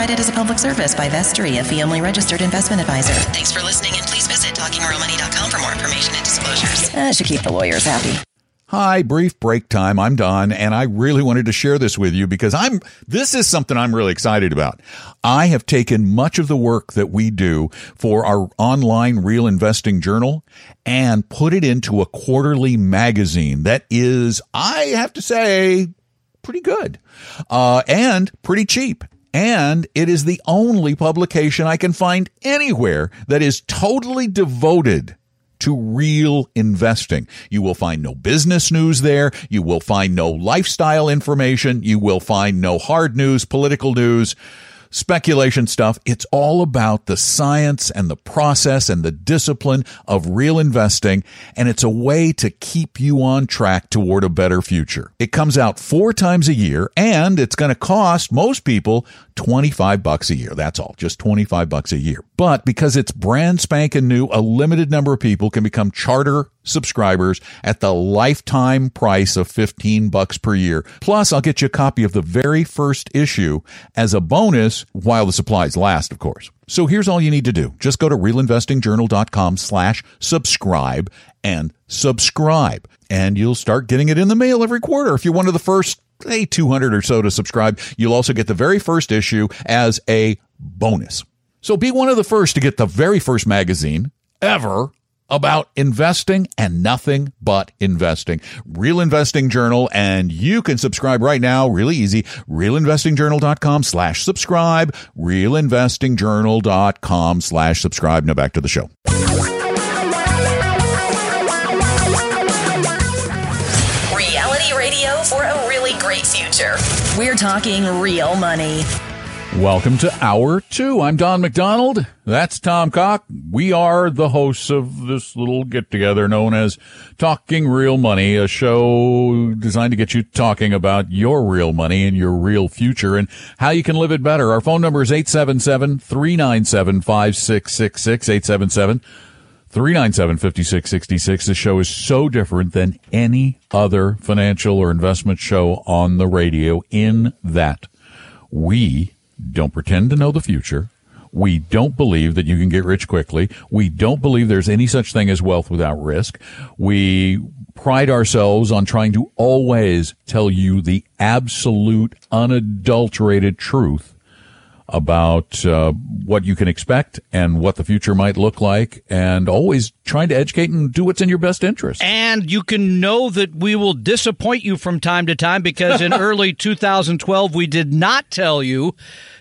provided as a public service by Vestry, a fee-only registered investment advisor. Thanks for listening, and please visit TalkingRealMoney.com for more information and disclosures. That should keep the lawyers happy. Hi, brief break time. I'm Don, and I really wanted to share this with you because I'm, this is something I'm really excited about. I have taken much of the work that we do for our online real investing journal and put it into a quarterly magazine that is, I have to say, pretty good, uh, and pretty cheap. And it is the only publication I can find anywhere that is totally devoted to real investing. You will find no business news there. You will find no lifestyle information. You will find no hard news, political news, speculation stuff. It's all about the science and the process and the discipline of real investing. And it's a way to keep you on track toward a better future. It comes out four times a year and it's going to cost most people 25 bucks a year. That's all, just 25 bucks a year. But because it's brand spanking new, a limited number of people can become charter subscribers at the lifetime price of 15 bucks per year. Plus, I'll get you a copy of the very first issue as a bonus while the supplies last, of course. So here's all you need to do. Just go to realinvestingjournal.com slash subscribe and subscribe. And you'll start getting it in the mail every quarter. If you're one of the first, say, 200 or so to subscribe, you'll also get the very first issue as a bonus. So be one of the first to get the very first magazine ever about investing and nothing but investing. Real Investing Journal, and you can subscribe right now, really easy. Realinvestingjournal.com slash subscribe. Realinvestingjournal.com slash subscribe. Now back to the show. Reality radio for a really great future. We're talking real money. Welcome to Hour Two. I'm Don McDonald. That's Tom Cock. We are the hosts of this little get together known as Talking Real Money, a show designed to get you talking about your real money and your real future and how you can live it better. Our phone number is 877 397 5666. 877 397 5666. This show is so different than any other financial or investment show on the radio in that we don't pretend to know the future. We don't believe that you can get rich quickly. We don't believe there's any such thing as wealth without risk. We pride ourselves on trying to always tell you the absolute unadulterated truth about uh, what you can expect and what the future might look like and always trying to educate and do what's in your best interest. And you can know that we will disappoint you from time to time because in early 2012 we did not tell you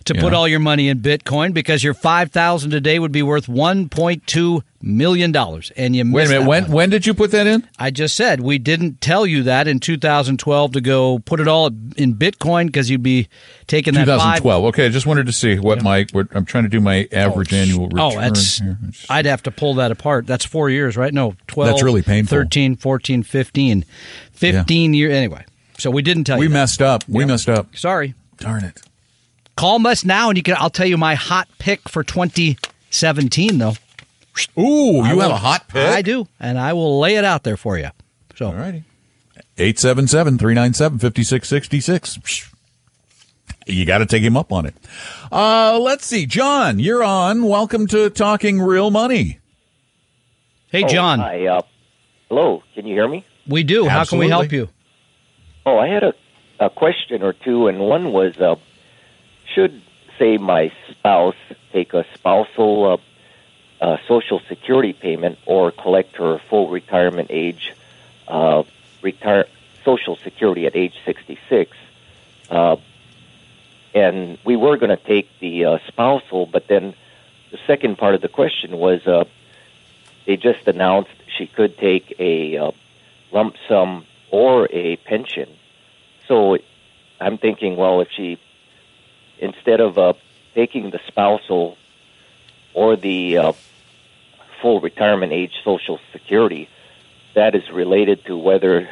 to put all your money in Bitcoin because your 5000 today would be worth 1.2 million dollars and you Wait a minute. When one. when did you put that in? I just said we didn't tell you that in 2012 to go put it all in Bitcoin because you'd be taking that five 2012. Okay, I just wanted to see what my what I'm trying to do my average oh, annual oh, return. Oh, that's here. I'd have to pull that apart. That's 4 years, right? No, 12 That's really painful. 13, 14, 15. 15 year anyway. So we didn't tell we you. We messed up. We messed up. Sorry. Darn it. Call us now and you can I'll tell you my hot pick for 2017 though. Ooh, I you have a hot pick. I do, and I will lay it out there for you. So, All righty. 877-397-5666. You got to take him up on it. Uh, let's see. John, you're on. Welcome to Talking Real Money. hey Oh, John, Hi. Uh, hello. Can you hear me? we do. How can we help you? Oh, I had a, a question or two, and one was uh, should, say, my spouse take a spousal uh, uh, Social Security payment or collect her full retirement age uh, retire Social Security at age 66? Uh, and we were going to take the uh, spousal, but then the second part of the question was uh, they just announced she could take a uh, lump sum or a pension. So I'm thinking, well, if she instead of uh, taking the spousal or the uh, full retirement age Social Security, that is related to whether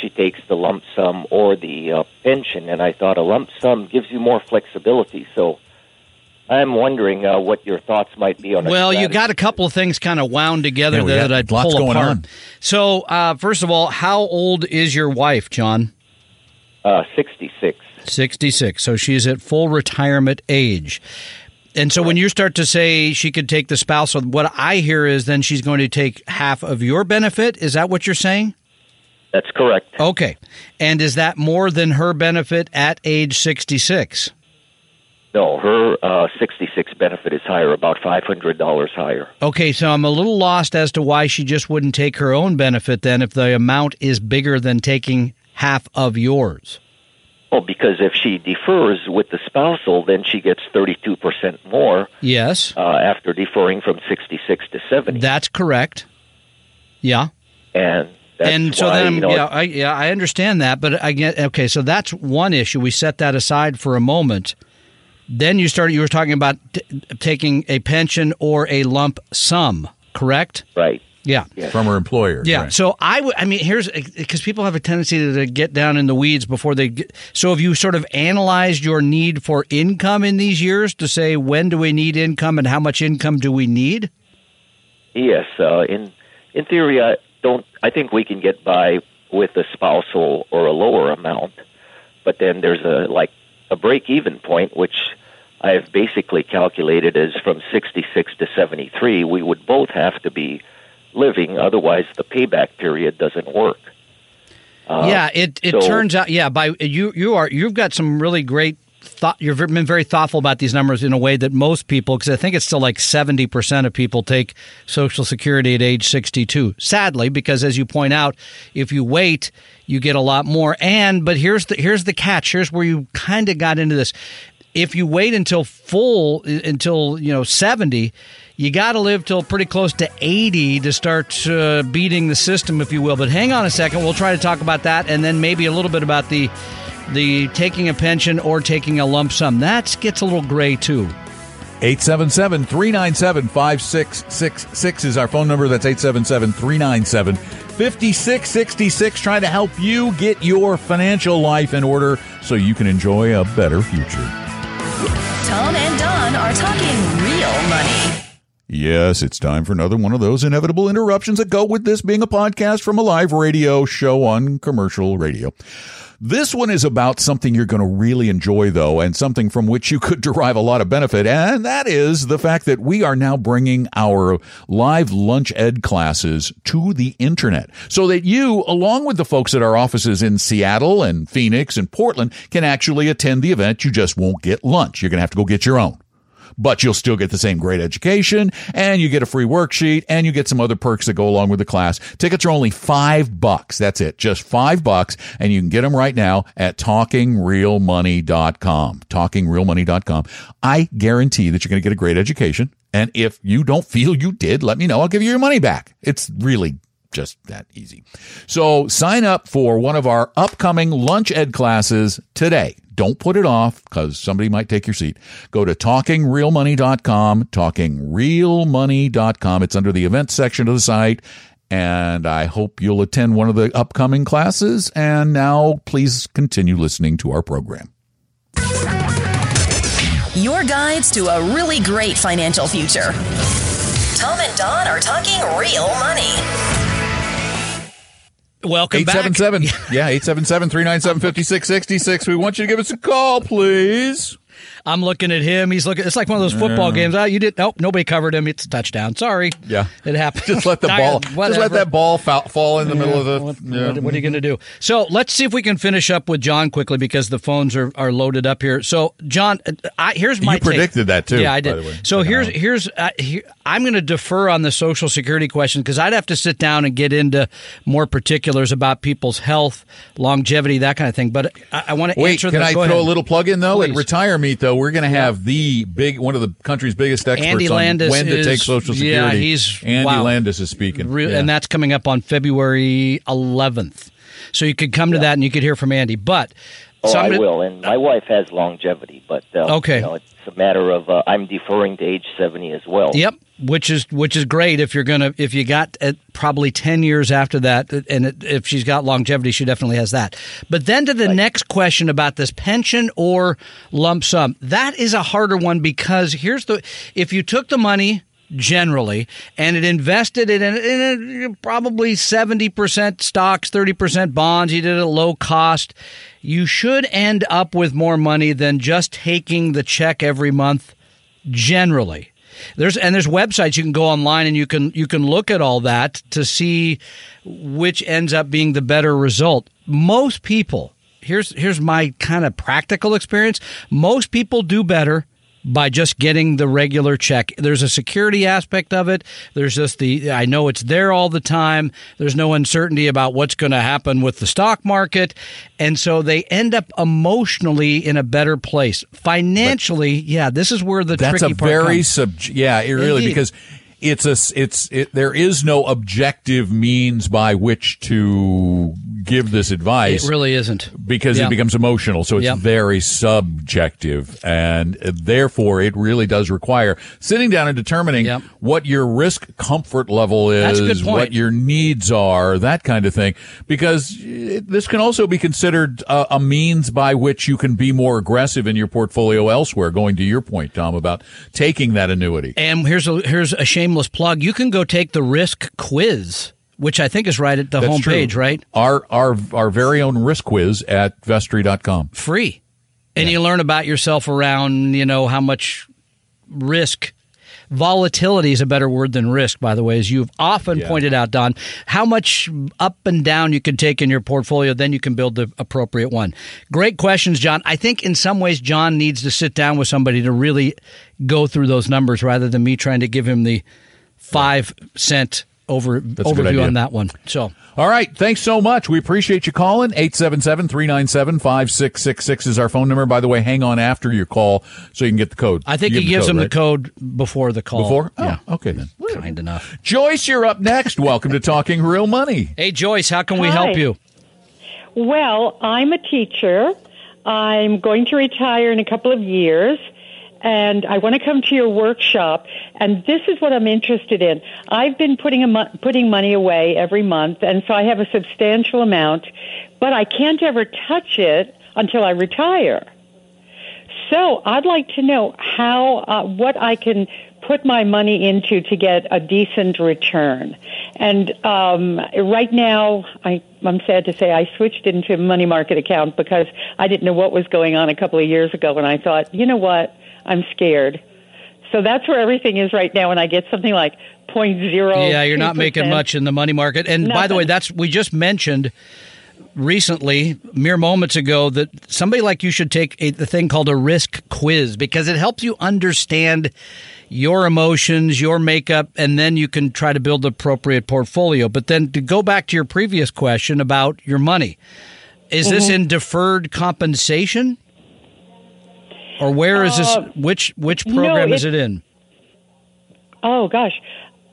she takes the lump sum or the uh, pension. And I thought a lump sum gives you more flexibility. So I'm wondering uh, what your thoughts might be on. a Well, you got a couple of things kind of wound together Yeah, there that I'd lots pull going apart. on. So, uh, first of all, how old is your wife, John? uh, 66. 66. So she's at full retirement age. And so when you start to say she could take the spousal, what I hear is then she's going to take half of your benefit. Is that what you're saying? That's correct. Okay. And is that more than her benefit at age 66? No, her uh, 66 benefit is higher, about $500 higher. Okay, so I'm a little lost as to why she just wouldn't take her own benefit then if the amount is bigger than taking half of yours. Well, because if she defers with the spousal, then she gets 32% more Yes, uh, after deferring from 66 to 70. that's correct. Yeah. and that's and so why, then, you know, yeah, I, yeah, I understand that, but I get okay. So that's one issue. We set that aside for a moment. Then you started. You were talking about t- taking a pension or a lump sum, correct? right. Yeah. from her employer. Yeah. right. So I would. I mean, here's because people have a tendency to, to get down in the weeds before they. Get, so have you sort of analyzed your need for income in these years to say when do we need income and how much income do we need? Yes, uh, in in theory, I don't. I think we can get by with a spousal or a lower amount, but then there's a like a break even point, which I've basically calculated as from 66 to 73. We would both have to be living, otherwise the payback period doesn't work. Uh, yeah. It it so- turns out. Yeah. By you you are you've got some really great. Thought, you've been very thoughtful about these numbers in a way that most people, because I think it's still like 70% of people take Social Security at age 62. Sadly, because as you point out, if you wait, you get a lot more. And, but here's the, here's the catch. Here's where you kind of got into this. If you wait until full, until, you know, 70, you got to live till pretty close to 80 to start uh, beating the system, if you will. But hang on a second. We'll try to talk about that and then maybe a little bit about the, the taking a pension or taking a lump sum. That gets a little gray too. 877 397 5666 is our phone number. That's 877 397 5666. Trying to help you get your financial life in order so you can enjoy a better future. Tom and Don are talking real money. Yes, it's time for another one of those inevitable interruptions that go with this being a podcast from a live radio show on commercial radio. This one is about something you're going to really enjoy, though, and something from which you could derive a lot of benefit, and that is the fact that we are now bringing our live lunch ed classes to the internet so that you, along with the folks at our offices in Seattle and Phoenix and Portland, can actually attend the event. You just won't get lunch. You're going to have to go get your own but you'll still get the same great education and you get a free worksheet and you get some other perks that go along with the class. Tickets are only five bucks. That's it. Just five bucks. And you can get them right now at talkingrealmoney.com. Talkingrealmoney.com. I guarantee that you're going to get a great education. And if you don't feel you did, let me know. I'll give you your money back. It's really just that easy. So sign up for one of our upcoming lunch ed classes today. Don't put it off because somebody might take your seat. Go to talkingrealmoney.com, talkingrealmoney.com. It's under the events section of the site. And I hope you'll attend one of the upcoming classes. And now please continue listening to our program. Your guides to a really great financial future. Tom and Don are talking real money. Welcome back. 877. Yeah, 877 397 5666. We want you to give us a call, please. I'm looking at him. He's looking. It's like one of those football games. Oh, you did. Nope. Nobody covered him. It's a touchdown. Sorry. Yeah. It happened. Just let the ball, just let that ball fall, fall in the middle of the. What, yeah. what- what are you going to do? So let's see if we can finish up with John quickly because the phones are, are loaded up here. So John, uh, I, here's my You predicted take. that, too, Yeah, I by did. the way. So here's round. here's uh, here, I'm going to defer on the Social Security question because I'd have to sit down and get into more particulars about people's health, longevity, that kind of thing. But I, I want to Wait, answer. can the, I throw ahead. a little plug in though? At Please. Meet though, we're going to have the big one of the country's biggest experts Andy on Landis when to is- take Social Security. yeah, he's- Andy wow. Landis is speaking, Re- Yeah. and that's coming up on February 11th. So you could come to that and you could hear from Andy. But Oh, so I'm gonna- will. And my wife has longevity, but uh, Okay. you know, it's a matter of uh, I'm deferring to age seventy as well. Yep, which is which is great if you're gonna if you got uh, probably ten years after that, and it, if she's got longevity, she definitely has that. But then to the next question about this pension or lump sum, that is a harder one because here's the if you took the money generally and it invested in, in probably 70% stocks 30% bonds. You did it at low cost. You should end up with more money than just taking the check every month generally. There's and there's websites you can go online and you can you can look at all that to see which ends up being the better result. Most people here's here's my kind of practical experience. Most people do better by just getting the regular check. There's a security aspect of it. There's just the I know it's there all the time. There's no uncertainty about what's going to happen with the stock market. And so they end up emotionally in a better place. Financially, yeah, this is where the That's tricky a part very sub. Yeah, it really Indeed. because it's a it's it, there is no objective means by which to give this advice. It really isn't. because Yeah. it becomes emotional. So it's Yep. very subjective. And therefore, it really does require sitting down and determining Yep. what your risk comfort level is, what your needs are, that kind of thing. Because it, this can also be considered a, a means by which you can be more aggressive in your portfolio elsewhere, going to your point, Tom, about taking that annuity. And here's a here's a shameless plug. You can go take the risk quiz, which I think is right at the That's true. homepage, right? Our, our, our very own risk quiz at vestry.com. Free. And you learn about yourself around, you know, how much risk volatility is a better word than risk by the way as you've often Yeah. pointed out don. How much up and down you can take in your portfolio then you can build the appropriate one. Great questions john. I think in some ways john needs to sit down with somebody to really go through those numbers rather than me trying to give him the five cent over a overview on that one so All right. Thanks so much. We appreciate you calling. 877-397-5666 is our phone number. By the way, hang on after your call so you can get the code. i think You he get gives code, him right? the code before the call Before? Oh, yeah Okay then. kind enough Joyce, you're up next. Welcome to Talking Real Money. hey joyce how can we Hi. help you Well, I'm a teacher. I'm going to retire in a couple of years, and I want to come to your workshop. And this is what I'm interested in. I've been putting a mo- putting money away every month, and so I have a substantial amount, but I can't ever touch it until I retire. So I'd like to know how uh, what I can put my money into to get a decent return. And um, right now, I, I'm sad to say I switched into a money market account because I didn't know what was going on a couple of years ago, and I thought, you know what, I'm scared. So that's where everything is right now, and I get something like point zero. Yeah, you're not making much in the money market. And by the way, that's we just mentioned recently, mere moments ago, that somebody like you should take a, the thing called a risk quiz because it helps you understand your emotions, your makeup, and then you can try to build the appropriate portfolio. But then to go back to your previous question about your money, is this mm-hmm. in deferred compensation? Or where is this? Which which Uh, no, program is it- in? Oh gosh.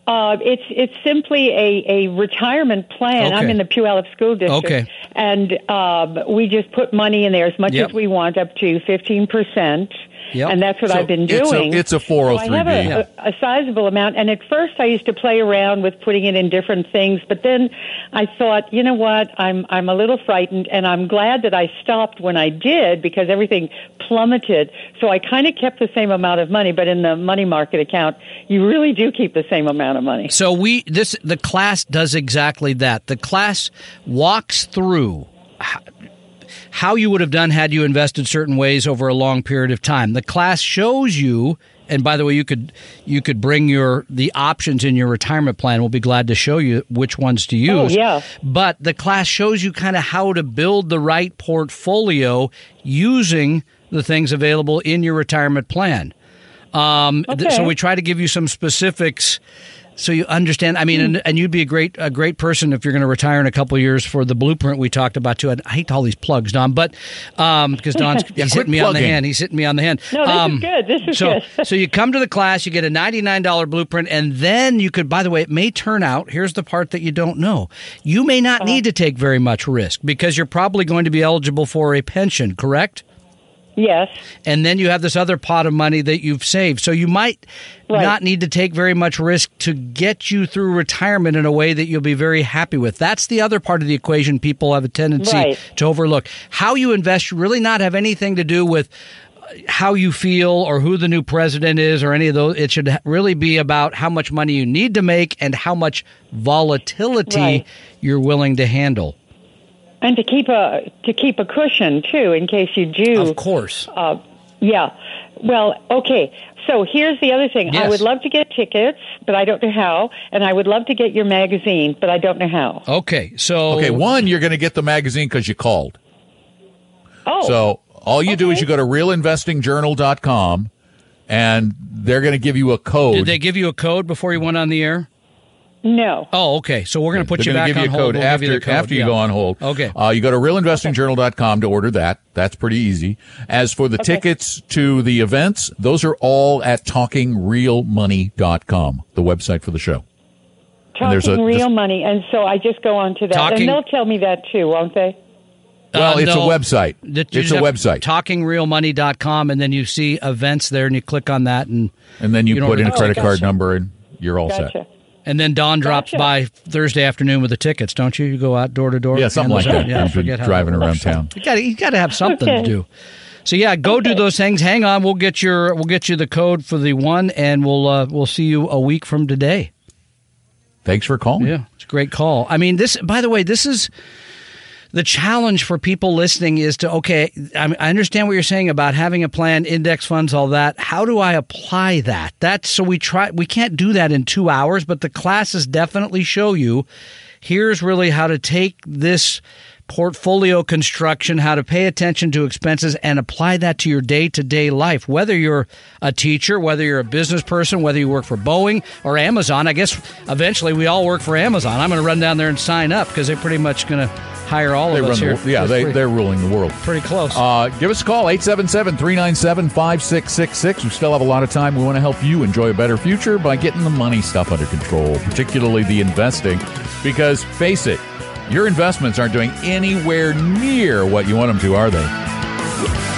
Uh, it's it's simply a, a retirement plan. I'm in the Puyallup School District, Okay. and um, we just put money in there as much Yep. as we want, up to fifteen percent. Yep. And that's what So I've been doing. it's a- it's oh a So I have 403B. a, a, a sizable amount, and at first I used to play around with putting it in different things, but then I thought, you know what, I'm I'm a little frightened, and I'm glad that I stopped when I did because everything plummeted. So I kind of kept the same amount of money, but in the money market account, you really do keep the same amount of money. So we this the class does exactly that. The class walks through how you would have done had you invested certain ways over a long period of time. The class shows you and by the way you could you could bring your the options in your retirement plan. We'll be glad to show you which ones to use. Oh, yeah. But the class shows you kind of how to build the right portfolio using the things available in your retirement plan. Um, th- Okay. so we try to give you some specifics So you understand. I mean, and, and you'd be a great a great person if you're going to retire in a couple of years for the blueprint we talked about too. I hate all these plugs, Don, but um, because Don's Yeah, he's hitting me on the hand. He's hitting me on the hand. No, this Um, is good. This is so, good. so you come to the class, you get a $99 blueprint, and then you could, by the way, it may turn out, here's the part that you don't know. You may not Uh-huh. need to take very much risk because you're probably going to be eligible for a pension, correct? Yes. And then you have this other pot of money that you've saved. So you might Right. not need to take very much risk to get you through retirement in a way that you'll be very happy with. That's the other part of the equation people have a tendency Right. to overlook. How you invest really not have anything to do with how you feel or who the new president is or any of those. It should really be about how much money you need to make and how much volatility Right. you're willing to handle. And to keep a to keep a cushion too, in case you do. Of course. Uh, yeah. Well, okay. So here's the other thing. I would love to get tickets, but I don't know how. And I would love to get your magazine, but I don't know how. Okay, so Okay, one, you're going to get the magazine because you called. Oh. So all you do is you go to realinvestingjournal.com and they're going to give you a code. did they give you a code before you went on the air? No. Oh, okay. So we're going to put They're you gonna back give you on a hold. code We'll after you code. after you Yeah. go on hold. Okay. Uh, you go to realinvestingjournal.com to order that. That's pretty easy. As for the tickets to the events, those are all at talkingrealmoney.com, the website for the show. And there's Talking a- real just- money. And so I just go on to that. Talking- and they'll tell me that too, won't they? Well, Uh, it's no. a website. That you It's just a have website. Talkingrealmoney.com, and then you see events there, and you click on that, and and then you, you put in a credit Oh, card gotcha. number and you're all Gotcha. set. And then Don drops Gotcha. by Thursday afternoon with the tickets, don't you? You go out door to door. Yeah, something like that. Yeah, I You've been forget how driving around town. You got you got to have something to do. So yeah, go do those things. Hang on, we'll get your we'll get you the code for the one, and we'll uh, we'll see you a week from today. Thanks for calling. Yeah, it's a great call. I mean, this. By the way, this is the challenge for people listening. Is to okay. I, I understand what you're saying about having a plan, index funds, all that. How do I apply that? That's so we try. We can't do that in two hours, but the classes definitely show you. Here's really how to take this portfolio construction, how to pay attention to expenses and apply that to your day to day life. Whether you're a teacher, whether you're a business person, whether you work for Boeing or Amazon, I guess eventually we all work for Amazon. I'm going to run down there and sign up because they're pretty much going to hire all They of us the, here. yeah, they, they're ruling the world. pretty close. Uh, give us a call, 877-397-5666. We still have a lot of time. We want to help you enjoy a better future by getting the money stuff under control, particularly the investing. Because face it, your investments aren't doing anywhere near what you want them to, are they?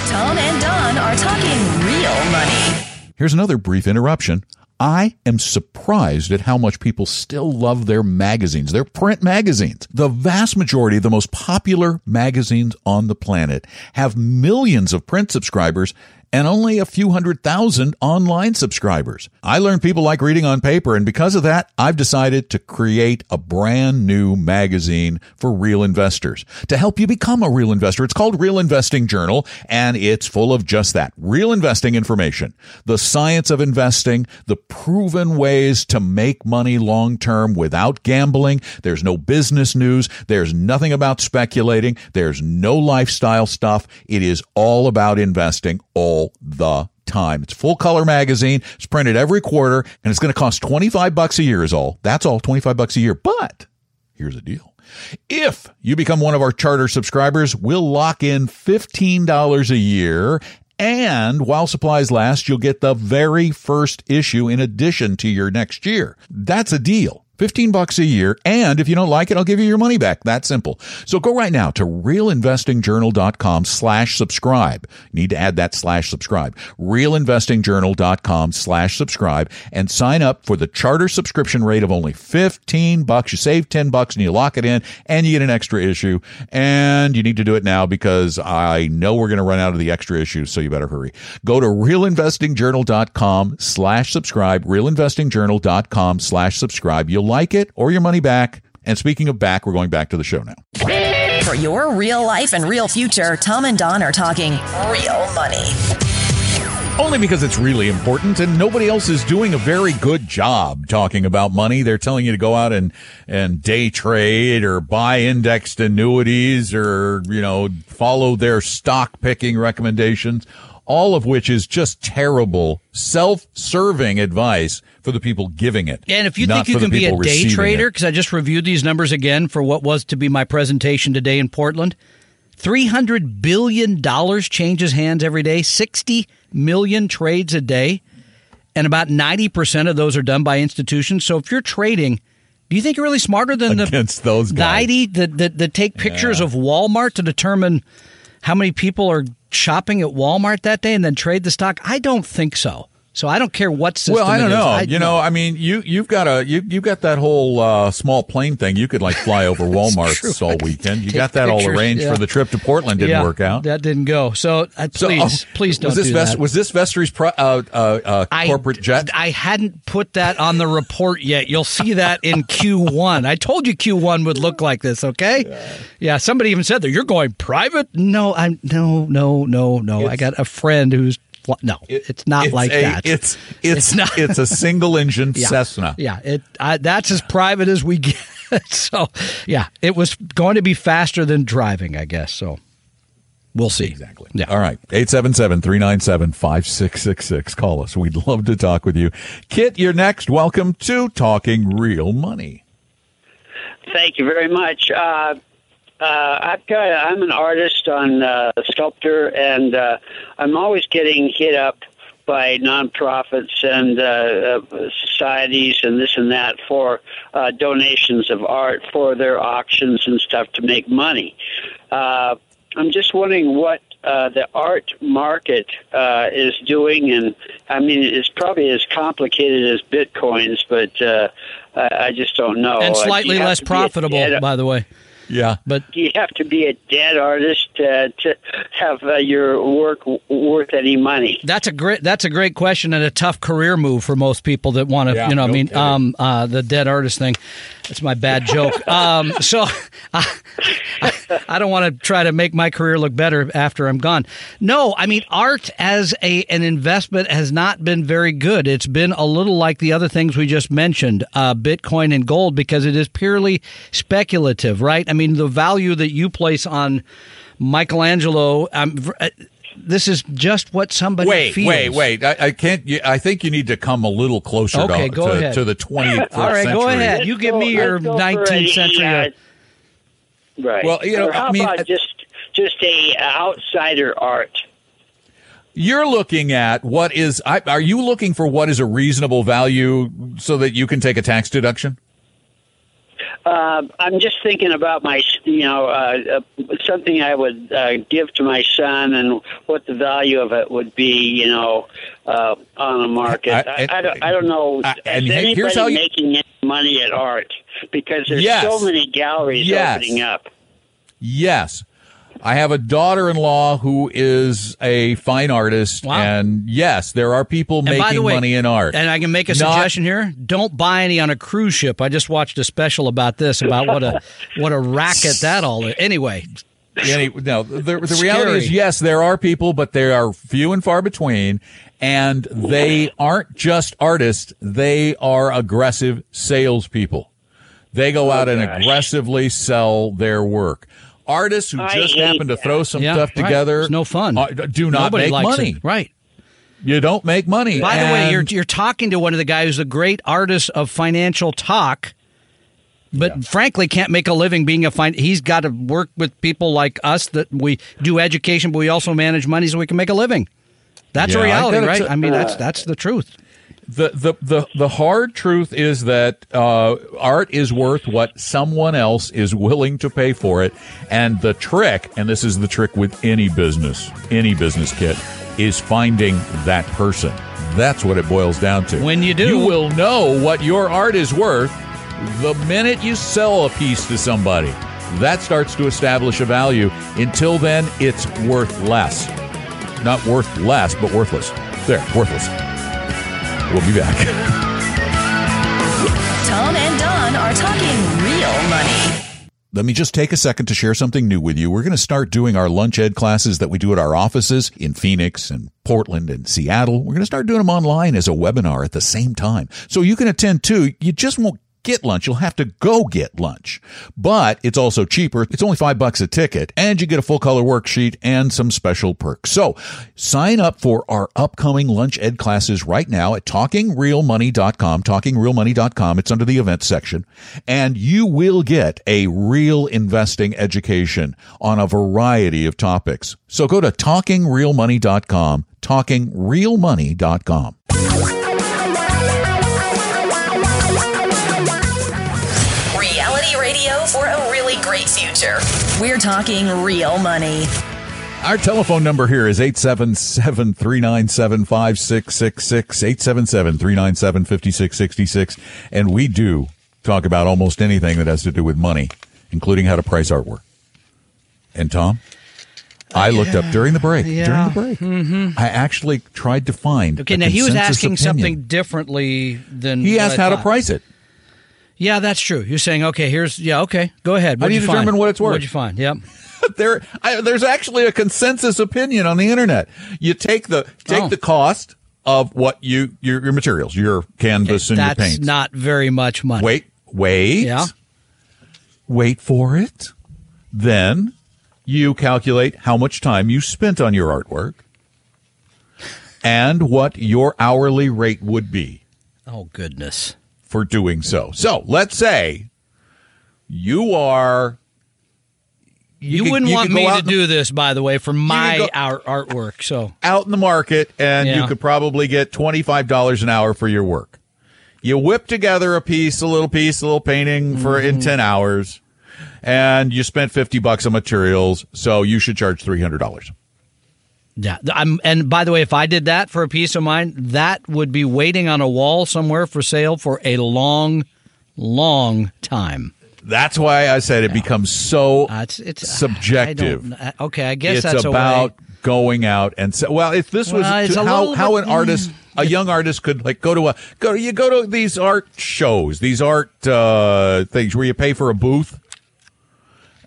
Tom and Don are talking real money. Here's another brief interruption. I am surprised at how much people still love their magazines, their print magazines. The vast majority of the most popular magazines on the planet have millions of print subscribers and only a few hundred thousand online subscribers. I learned people like reading on paper, and because of that, I've decided to create a brand new magazine for real investors to help you become a real investor. It's called Real Investing Journal, and it's full of just that real investing information, the science of investing, the proven ways to make money long term without gambling. There's no business news. There's nothing about speculating. There's no lifestyle stuff. It is all about investing all the time. It's full color magazine. It's printed every quarter and it's going to cost 25 bucks a year is all. That's all 25 bucks a year. But here's the deal. If you become one of our charter subscribers, we'll lock in $15 a year and while supplies last, you'll get the very first issue in addition to your next year. That's a deal. 15 bucks a year. And if you don't like it, I'll give you your money back. That simple. So go right now to realinvestingjournal.com slash subscribe. Need to add that slash subscribe. Realinvestingjournal.com slash subscribe and sign up for the charter subscription rate of only 15 bucks. You save 10 bucks and you lock it in and you get an extra issue. And you need to do it now because I know we're going to run out of the extra issues. So you better hurry. Go to realinvestingjournal.com slash subscribe. Realinvestingjournal.com slash subscribe. You'll like it or your money back. And speaking of back, we're going back to the show now. For your real life and real future, Tom and Don are talking real money. Only because it's really important and nobody else is doing a very good job talking about money. They're telling you to go out and, and day trade or buy indexed annuities or, you know, follow their stock picking recommendations. All of which is just terrible, self-serving advice for the people giving it. And if you think you can be a day trader, because I just reviewed these numbers again for what was to be my presentation today in Portland, three hundred billion dollars changes hands every day, sixty million trades a day, and about ninety percent of those are done by institutions. So if you're trading, do you think you're really smarter than the Against those the guys. ID that, that that take pictures of Walmart to determine how many people are shopping at Walmart that day and then trade the stock? I don't think so. So I don't care what system. Well, I don't know. I- you know, I mean, you you've got a you you've got that whole uh, small plane thing. You could like fly over Walmart all weekend. You got that all arranged yeah. for the trip to Portland. Didn't Yeah, work out. That didn't go. So uh, So, please, oh, please don't was this do Vest- that. was this Vestry's pro- uh, uh, uh, I- corporate jet? I hadn't put that on the report yet. You'll see that in Q1. I told you Q1 would look like this. Okay. Yeah. somebody even said that you're going private. No, I'm no, no, no, no. I got a friend who's fl- no. it's not like a, that. It's it's It's not- it's a single engine yeah. Cessna. Yeah. It. I, that's as private as we get. so yeah, it was going to be faster than driving, I guess. So we'll see. Exactly. Yeah. All right. 877-397-5666. Call us. We'd love to talk with you. Kit, you're next. Welcome to Talking Real Money. Thank you very much. Uh, uh, I've got. I'm an artist on uh, sculptor, and uh, I'm always getting hit up by nonprofits and uh, uh, societies and this and that for uh, donations of art for their auctions and stuff to make money. Uh, I'm just wondering what uh, the art market uh, is doing, and I mean, it's probably as complicated as bitcoins, but uh, I I just don't know. And slightly less be a profitable, by the way. Yeah. But do you have to be a dead artist uh, to have uh, your work w- worth any money? That's a great. That's a great question and a tough career move for most people that want to. Yeah, you know, I mean, um, uh, the dead artist thing. That's my bad joke. um, so I, I don't want to try to make my career look better after I'm gone. No, I mean, art as a an investment has not been very good. It's been a little like the other things we just mentioned, uh, Bitcoin and gold, because it is purely speculative, right? I mean, the value that you place on Michelangelo. Um, uh, this is just what somebody Wait, feels. wait, wait. I, I can't. you- I think you need to come a little closer Okay, to, go to, ahead. to the 21st All right, century. go ahead. You give me your Let's 19th a, century. uh, right. Well, you know, Or how I mean, about uh, just just a outsider art? You're looking at what is. Are you looking for what is a reasonable value so that you can take a tax deduction? Uh, I'm just thinking about my, you know, uh, uh, something I would uh, give to my son and what the value of it would be, you know, uh, on the market. I- I, I, don't, I don't know. And anybody here's how you- making any money at art? Because there's Yes. so many galleries Yes. opening up. Yes. I have a daughter-in-law who is a fine artist, Wow. and yes, there are people And making way, money in art. And I can make a Not- suggestion here. Don't buy any on a cruise ship. I just watched a special about this, about what a what a racket that all is. Anyway, Any, no, the, the reality is, yes, there are people, but they are few and far between, and they aren't just artists; they are aggressive salespeople. They go out and oh, gosh. aggressively sell their work. Artists who I just hate happen to throw some yeah, stuff right. together, It's no fun. uh, do not Nobody make likes money. it. Right. You don't make money. By the way, you're you're talking to one of the guys who's a great artist of financial talk, but frankly can't make a living being a fin. He's got to work with people like us that we do education, but we also manage money so we can make a living. That's Yeah, a I reality, gotta right? t- I mean, that's that's the truth. The the the the hard truth is that uh, art is worth what someone else is willing to pay for it, and the trick, and this is the trick with any business, any business kit, is finding that person. That's what it boils down to. When you do- you will know what your art is worth the minute you sell a piece to somebody. That starts to establish a value. Until then, it's worth less. Not worth less, but worthless. There, worthless. We'll be back. Tom and Don are talking real money. Let me just take a second to share something new with you. We're going to start doing our lunch ed classes that we do at our offices in Phoenix and Portland and Seattle. We're going to start doing them online as a webinar at the same time. So you can attend too. You just won't get lunch. You'll have to go get lunch. But it's also cheaper. It's only five bucks a ticket and you get a full color worksheet and some special perks. So sign up for our upcoming lunch ed classes right now at talkingrealmoney.com, talkingrealmoney.com. It's under the events section and you will get a real investing education on a variety of topics. So go to talkingrealmoney.com, talkingrealmoney.com. future. We're talking real money. Our telephone number here is 877 397 5666, 877 397 5666. And we do talk about almost anything that has to do with money, including how to price artwork. And Tom? I looked up during the break. Yeah. During the break, mm-hmm. I actually tried to find. Okay, a now he was asking opinion. something differently than He asked I how to price it. Yeah, that's true. You're saying, okay, here's yeah, okay, go ahead. How do What'd you find? determine what it's worth? What'd you find? Yep. there I, there's actually a consensus opinion on the internet. You take the take Oh. the cost of what you your, your materials, your canvas and your That's paints. not very much money. wait, wait. Yeah. Wait for it. Then you calculate how much time you spent on your artwork and what your hourly rate would be Oh goodness. For doing so. So let's say you are. You, could- wouldn't you want me to do this, by the way, for my art artwork. So out in the market and you could probably get $25 an hour for your work. You whip together a piece, a little piece, a little painting for Mm-hmm. in 10 hours and you spent 50 bucks on materials. So you should charge $300. Yeah, I'm. And by the way, if I did that for a piece of mine, that would be waiting on a wall somewhere for sale for a long, long time. That's why I said it becomes so Uh, it's it's subjective. I don't, okay, I guess it's that's about going out and so, well, if this was Well, to how, how bit- an artist, a young artist could like go to a, go, you go to these art shows, these art, uh, things where you pay for a booth.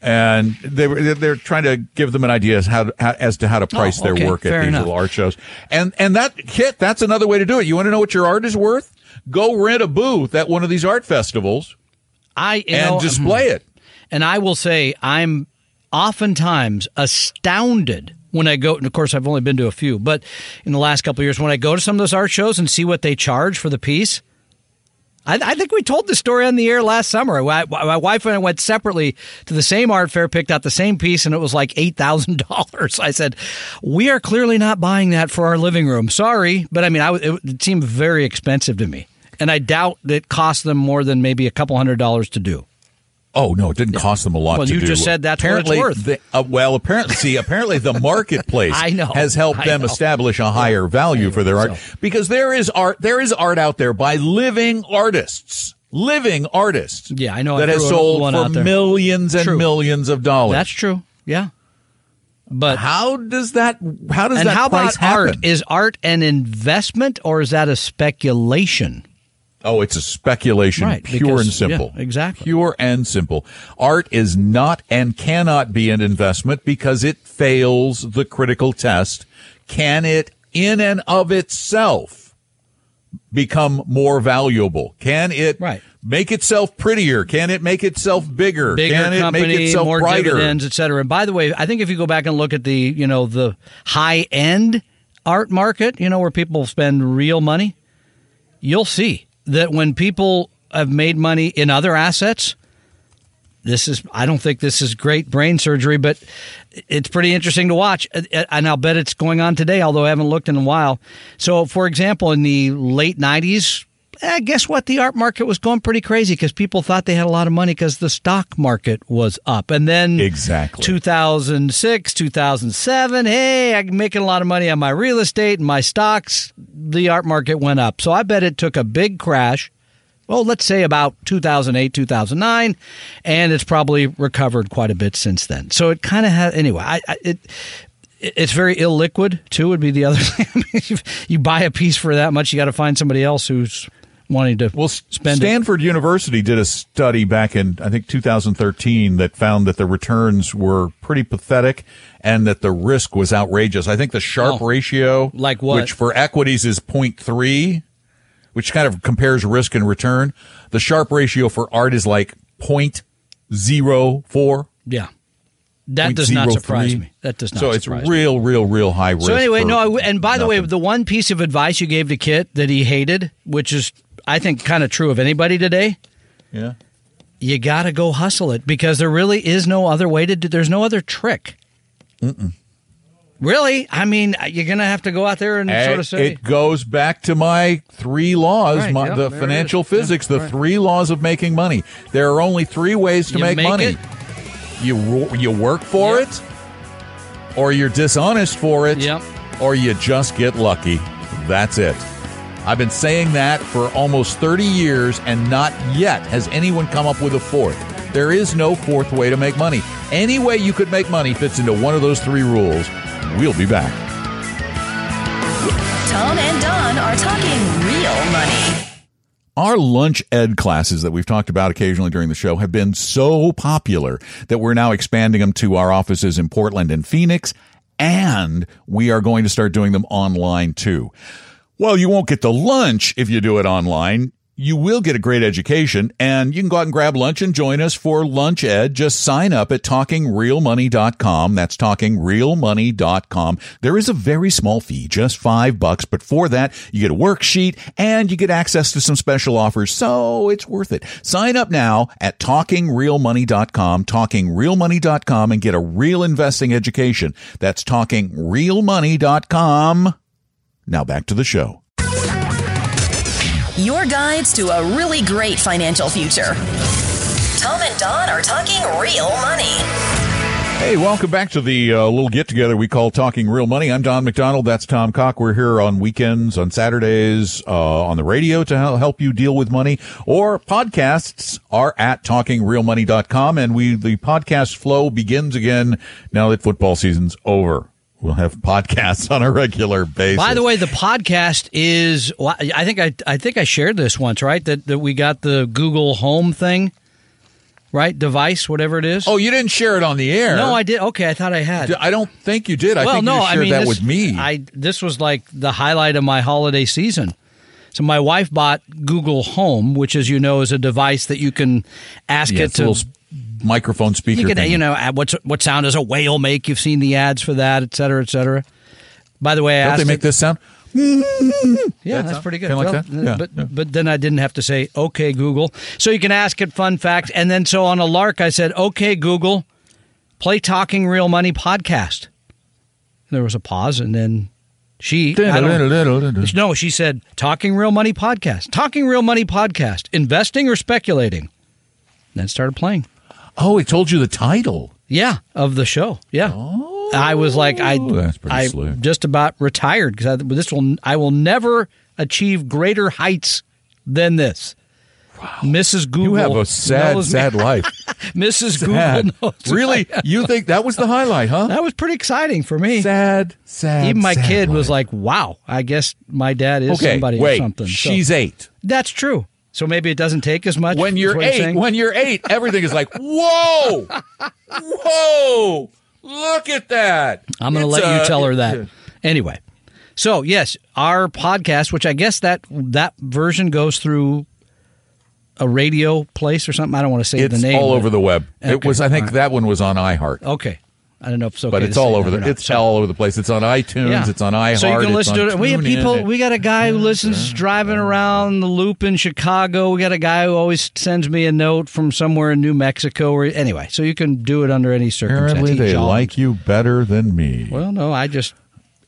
And they were, they're trying to give them an idea as how, to, how as to how to oh, price okay, their work at these enough. little art shows. And, and that kit, that's another way to do it. You want to know what your art is worth? Go rent a booth at one of these art festivals I and know, uh-huh. display it. And I will say, I'm oftentimes astounded when I go. And of course, I've only been to a few, but in the last couple of years, when I go to some of those art shows and see what they charge for the piece. I, I think we told the story on the air last summer. My, my wife and I went separately to the same art fair, picked out the same piece, and it was like eight thousand dollars. I said, "We are clearly not buying that for our living room. Sorry, but I mean, I, it, it seemed very expensive to me, and I doubt it cost them more than maybe a couple hundred dollars to do." Oh no, it didn't cost them a lot Well, you do. just said that's what it's apparently, worth. the- uh, well, apparently, see, apparently the marketplace I know, has helped I them know. establish a higher value for their art because there is art. There is art out there by living artists, living artists. Yeah, I know. I that has sold for millions and True. millions of dollars. That's true. Yeah. But how does that? How does and that how about art? happen? Is art an investment or is that a speculation? Oh, it's a speculation, Right, pure because- and simple. yeah, exactly. Pure and simple. Art is not and cannot be an investment because it fails the critical test. Can it, in and of itself, become more valuable? Can it Right. make itself prettier? Can it make itself bigger? Bigger Can it company, make itself more brighter? dividends, et cetera. And by the way, I think if you go back and look at the you know the high end art market, you know where people spend real money, you'll see that when people have made money in other assets, this is I don't think this is great brain surgery, but it's pretty interesting to watch. And I'll bet it's going on today, although I haven't looked in a while. So, for example, in the late '90s, eh, guess what? The art market was going pretty crazy because people thought they had a lot of money because the stock market was up. And then Exactly. 2006, 2007, hey, I'm making a lot of money on my real estate and my stocks. The art market went up. So I bet it took a big crash. Well, let's say about 2008, 2009, and it's probably recovered quite a bit since then. So it kind of has, anyway, I, I, it, it's very illiquid too, would be the other thing. I mean, you buy a piece for that much, you got to find somebody else who's wanting to Well, spend it. Stanford University did a study back in, I think, 2013 that found that the returns were pretty pathetic and that the risk was outrageous. I think the Sharpe Oh. ratio, Like what? which for equities is 0.3, which kind of compares risk and return. The Sharpe ratio for art is like 0.04. Yeah. That does not surprise me. That does not So it's me. real, real, real high risk. So anyway, no. I- And by the way, the one piece of advice you gave to Kit that he hated, which is I think kind of true of anybody today, yeah. you got to go hustle it because there really is no other way to do. There's no other trick. Mm-mm. Really, I mean, uh, you're gonna have to go out there and eh, sort of say, it goes back to my three laws, Right, my, yep, the financial physics, the right. three laws of making money. There are only three ways to You make, make money. it. You you work for it, or you're dishonest for it, Yep. or you just get lucky. That's it. I've been saying that for almost 30 years, and not yet has anyone come up with a fourth. There is no fourth way to make money. Any way you could make money fits into one of those three rules. We'll be back. Tom and Don are talking real money. Our lunch ed classes that we've talked about occasionally during the show have been so popular that we're now expanding them to our offices in Portland and Phoenix, and we are going to start doing them online too. Well, you won't get the lunch if you do it online. You will get a great education and you can go out and grab lunch and join us for lunch ed. Just sign up at talkingrealmoney.com. That's talkingrealmoney.com. There is a very small fee, just five bucks, but for that, you get a worksheet and you get access to some special offers. So it's worth it. Sign up now at talkingrealmoney.com, talkingrealmoney.com and get a real investing education. That's talkingrealmoney.com. Now back to the show. Your guides to a really great financial future. Tom and Don are talking real money. Hey, welcome back to the uh, little get together we call Talking Real Money. I'm Don McDonald. That's Tom Cock. We're here on weekends, on Saturdays, uh, on the radio to help you deal with money. Or podcasts are at talkingrealmoney.com. And we, the podcast flow begins again now that football season's over. We'll have podcasts on a regular basis. By the way, the podcast is. I think I I think I shared this once, right? That that we got the Google Home thing, right? Device, whatever it is. oh, you didn't share it on the air. no, I did. Okay, I thought I had. I don't think you did. I well, think no, you shared I mean that this, with me. I this was like the highlight of my holiday season. So my wife bought Google Home, which, as you know, is a device that you can ask yeah, it to. Microphone speaker You can, thing. you know, add what's what sound does a whale make? You've seen the ads for that, et cetera, et cetera. By the way, I Don't they make it- this sound? Yeah, that's pretty good. Like Well, that? Yeah, but yeah. but then I didn't have to say okay Google. So you can ask it fun facts, and then so on a lark I said okay Google, play Talking Real Money podcast. There was a pause, and then she no she said Talking Real Money podcast, Talking Real Money podcast, investing or speculating. And Then started playing. Oh, it told you the title. Yeah, of the show. Yeah. Oh, I was like, I, Oh, I slick. just about retired because this will, I will never achieve greater heights than this. Mrs. Google. You have a sad, sad life. Mrs. Sad. Google knows. Really? You think that was the highlight, huh? that was pretty exciting for me. Sad, sad. Even my sad kid was like, "Wow, I guess my dad is okay, somebody wait, or something." So- She's eight. that's true. So maybe it doesn't take as much. When you're eight, when you're eight, everything is like, whoa, whoa, look at that. I'm going to let you uh, tell her that. Anyway, so yes, our podcast, which I guess that that version goes through a radio place or something. I don't want to say It's the name. all over the web. It was, I think, right. that one was on iHeart, Okay, I don't know if it's okay, but it's all over the. It's So- all over the place. It's on iTunes. yeah. It's on iHeart. So you can listen to it. We have people. it- We got a guy who listens driving around the loop in Chicago. We got a guy who always sends me a note from somewhere in New Mexico. Or anyway, so you can do it under any circumstance. Apparently, they like you better than me. Well, no, I just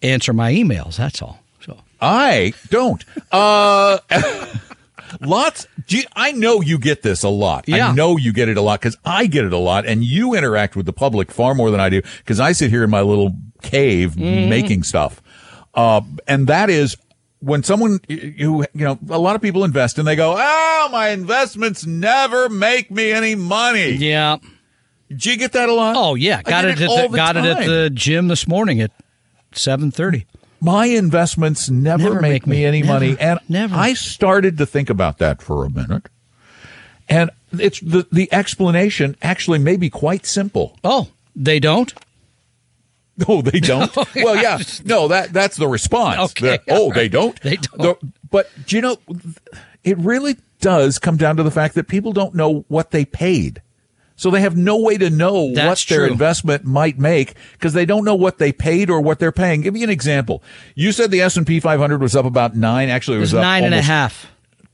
answer my emails. That's all. So I don't. Uh, lots. You- I know you get this a lot. Yeah. I know you get it a lot because I get it a lot, and you interact with the public far more than I do because I sit here in my little cave Mm-hmm. making stuff. Uh, and that is when someone who you know a lot of people invest and they go, "Oh, my investments never make me any money." yeah. Did you get that a lot? Oh yeah, got get it. at the, the got it at the gym this morning at seven thirty. My investments never, Never make, make me any never, money and never. i started to think about that for a minute and it's the the explanation actually may be quite simple Oh, they don't. Oh, they don't. Oh, well, yeah, no, that that's the response. Okay, The- oh, all they don't. They don't. The- but do you know, it really does come down to the fact that people don't know what they paid. So they have no way to know That's what their true. investment might make because they don't know what they paid or what they're paying. Give me an example. You said the S and P 500 was up about nine. Actually, it It was, was up nine and a half.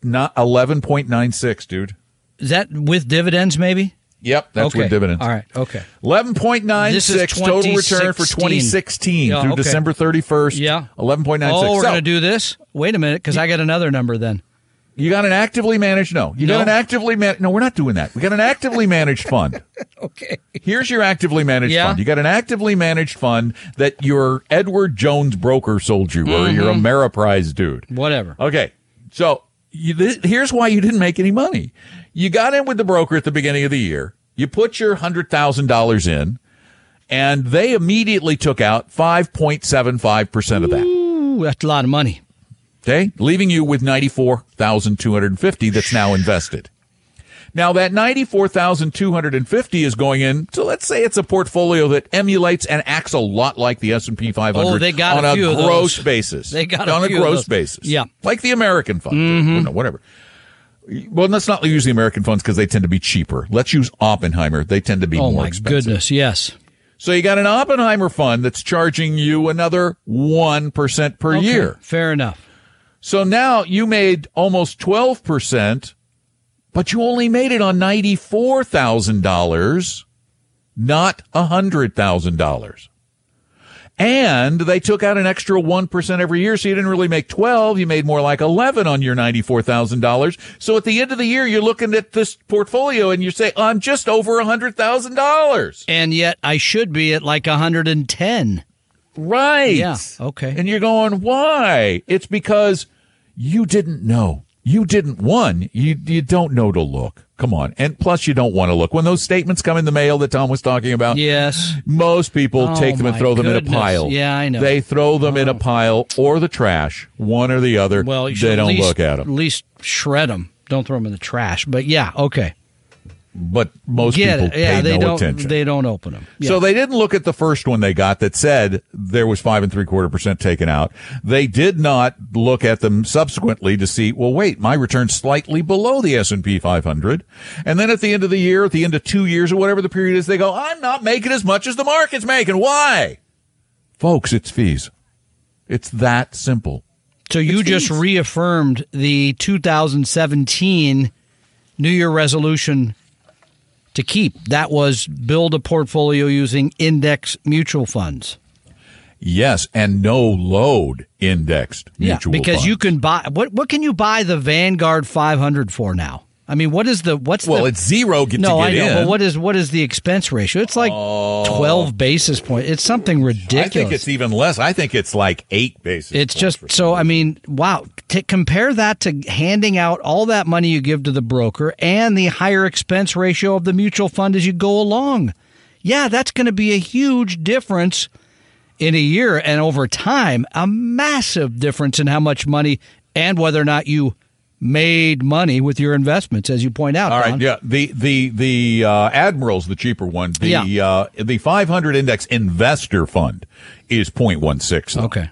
Not eleven point nine six, dude. Is that with dividends, maybe? Yep, that's okay. with dividends. All right. Okay. Eleven point nine This is six total return for 2016. 2016 Yeah, through okay. December 31st. Yeah. eleven point nine six. Oh, we're going to do this? Wait a minute, because I got another number then. You got an actively managed? No, you No. got an actively managed. No, we're not doing that. We got an actively managed fund. Okay. Here's your actively managed Yeah. fund. You got an actively managed fund that your Edward Jones broker sold you, or your Mm-hmm. Ameriprise dude. Whatever. Okay, so you, here's why you didn't make any money. You got in with the broker at the beginning of the year. You put your hundred thousand dollars in, and they immediately took out five point seven five percent of that. Ooh, that's a lot of money. Okay, leaving you with ninety four thousand two hundred and fifty that's now invested. Now that ninety four thousand two hundred and fifty is going in. So let's say it's a portfolio that emulates and acts a lot like the S and P five hundred. Oh, they got on a a, gross basis. They got a on few a of gross basis. Yeah. like the American fund. Mm-hmm. Whatever. Well, let's not use the American funds because they tend to be cheaper. Let's use Oppenheimer. They tend to be Oh, more my expensive. goodness. Yes. So you got an Oppenheimer fund that's charging you another 1% per Okay, year. Fair enough. So now you made almost 12%, but you only made it on $94,000, not $100,000. And they took out an extra 1% every year. So you didn't really make 12. You made more like 11 on your $94,000. So at the end of the year, you're looking at this portfolio and you say, I'm just over $100,000. And yet I should be at like 110. Right. Yeah, okay. And you're going, why? It's because you didn't know. You didn't, one, you, you don't know to look. Come on. And plus, you don't want to look. When those statements come in the mail that Tom was talking about, Yes. most people Oh, take them and throw them in a pile. Yeah, I know. Oh. They throw them in a pile or the trash, one or the other. Well, you they don't least, look at them. At least shred them. Don't throw them in the trash. But yeah, okay. But most Get people it. Yeah, pay they no don't. attention. They don't open them. Yeah. So they didn't look at the first one they got that said there was five and three quarter percent taken out. They did not look at them subsequently to see, well, wait, my return's slightly below the S&P 500. And then at the end of the year, at the end of two years or whatever the period is, they go, I'm not making as much as the market's making. Why? Folks, it's fees. It's that simple. So you It's just fees. reaffirmed the 2017 New Year resolution to keep. That was build a portfolio using index mutual funds. Yes. And no load indexed mutual yeah, because funds. you can buy what what can you buy the Vanguard 500 for now? I mean, what is the what's well, the it's zero get no, to I get know, in. but what is what is the expense ratio? It's like oh. twelve basis points. It's something ridiculous. I think it's even less. I think it's like eight basis. It's just so. I mean, wow. To compare that to handing out all that money you give to the broker and the higher expense ratio of the mutual fund as you go along. Yeah, that's going to be a huge difference in a year and over time. A massive difference in how much money and whether or not you made money with your investments, as you point out. All right, Don. yeah. The the the uh, Admiral's the cheaper one. The Yeah. uh, the 500 index investor fund is 0.16. Okay.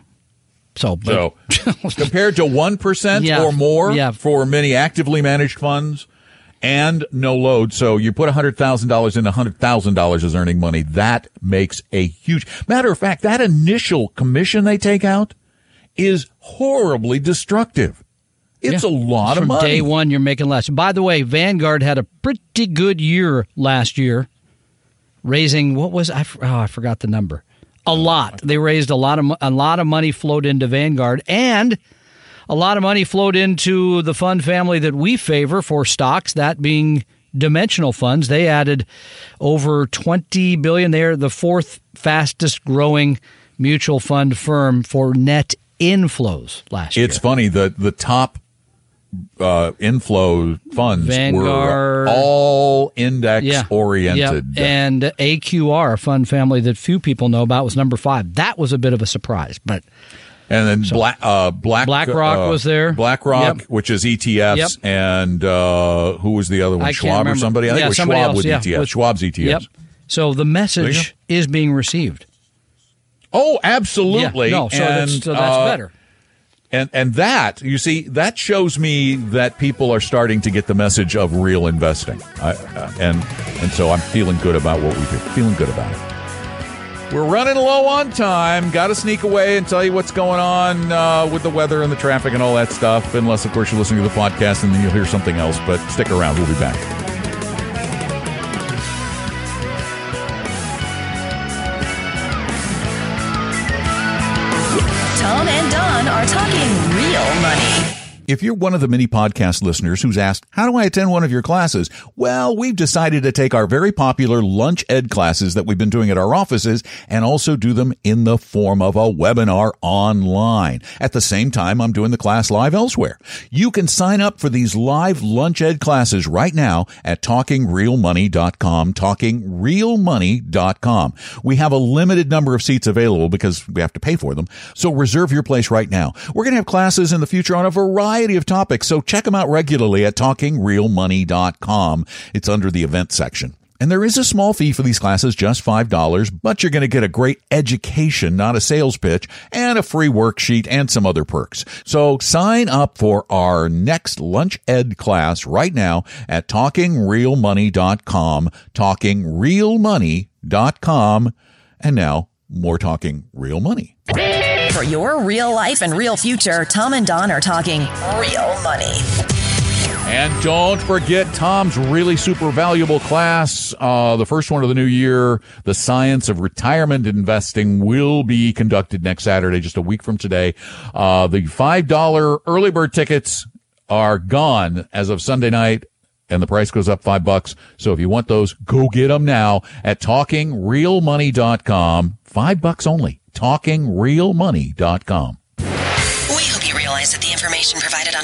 So, So compared to one percent Yeah. or more Yeah. for many actively managed funds and no load, so you put hundred thousand dollars in, hundred thousand dollars is earning money. That makes a huge matter of fact. That initial commission they take out is horribly destructive. It's Yeah. a lot of From money. day one, you're making less. By the way, Vanguard had a pretty good year last year, raising what was I? Oh, I forgot the number. A lot. They raised a lot of a lot of money flowed into Vanguard, and a lot of money flowed into the fund family that we favor for stocks. That being dimensional funds. They added over 20 billion. They're the fourth fastest growing mutual fund firm for net inflows last year. It's funny the the top uh, inflow funds Vanguard. were all index yeah. oriented. Yep. And AQR, a fund family that few people know about, was number five. That was a bit of a surprise, but And then Black uh, Black BlackRock uh, was there. BlackRock, Yep. which is ETFs, Yep. and uh, who was the other one? I Schwab or somebody? I think Yeah, it was Schwab else, with yeah, ETFs. with- Schwab's ETFs. Yep. So the message is being received. Oh, absolutely. Yeah, no, so and, that's, so that's uh, better. And and that you see that shows me that people are starting to get the message of real investing. I, uh, and and so I'm feeling good about what we do. Feeling good about it. We're running low on time. Got to sneak away and tell you what's going on uh, with the weather and the traffic and all that stuff. Unless, of course, you're listening to the podcast and then you'll hear something else. But stick around. We'll be back. If you're one of the many podcast listeners who's asked, how do I attend one of your classes? Well, we've decided to take our very popular lunch ed classes that we've been doing at our offices and also do them in the form of a webinar online. At the same time, I'm doing the class live elsewhere. You can sign up for these live lunch ed classes right now at talkingrealmoney.com, talkingrealmoney.com. We have a limited number of seats available because we have to pay for them. So reserve your place right now. We're going to have classes in the future on a variety of topics, so check them out regularly at talkingrealmoney.com. It's under the event section. And there is a small fee for these classes, just $5, but you're going to get a great education, not a sales pitch, and a free worksheet and some other perks. So sign up for our next Lunch Ed class right now at talkingrealmoney.com, talkingrealmoney.com. And now, more talking real money. For your real life and real future, Tom and Don are talking real money. And don't forget Tom's really super valuable class, uh, the first one of the new year, The Science of Retirement Investing, will be conducted next Saturday, just a week from today. Uh, the $5 early bird tickets are gone as of Sunday night. And the price goes up five bucks. So if you want those, go get them now at talkingrealmoney.com. Five bucks only. Talkingrealmoney.com. We hope you realize that the information provided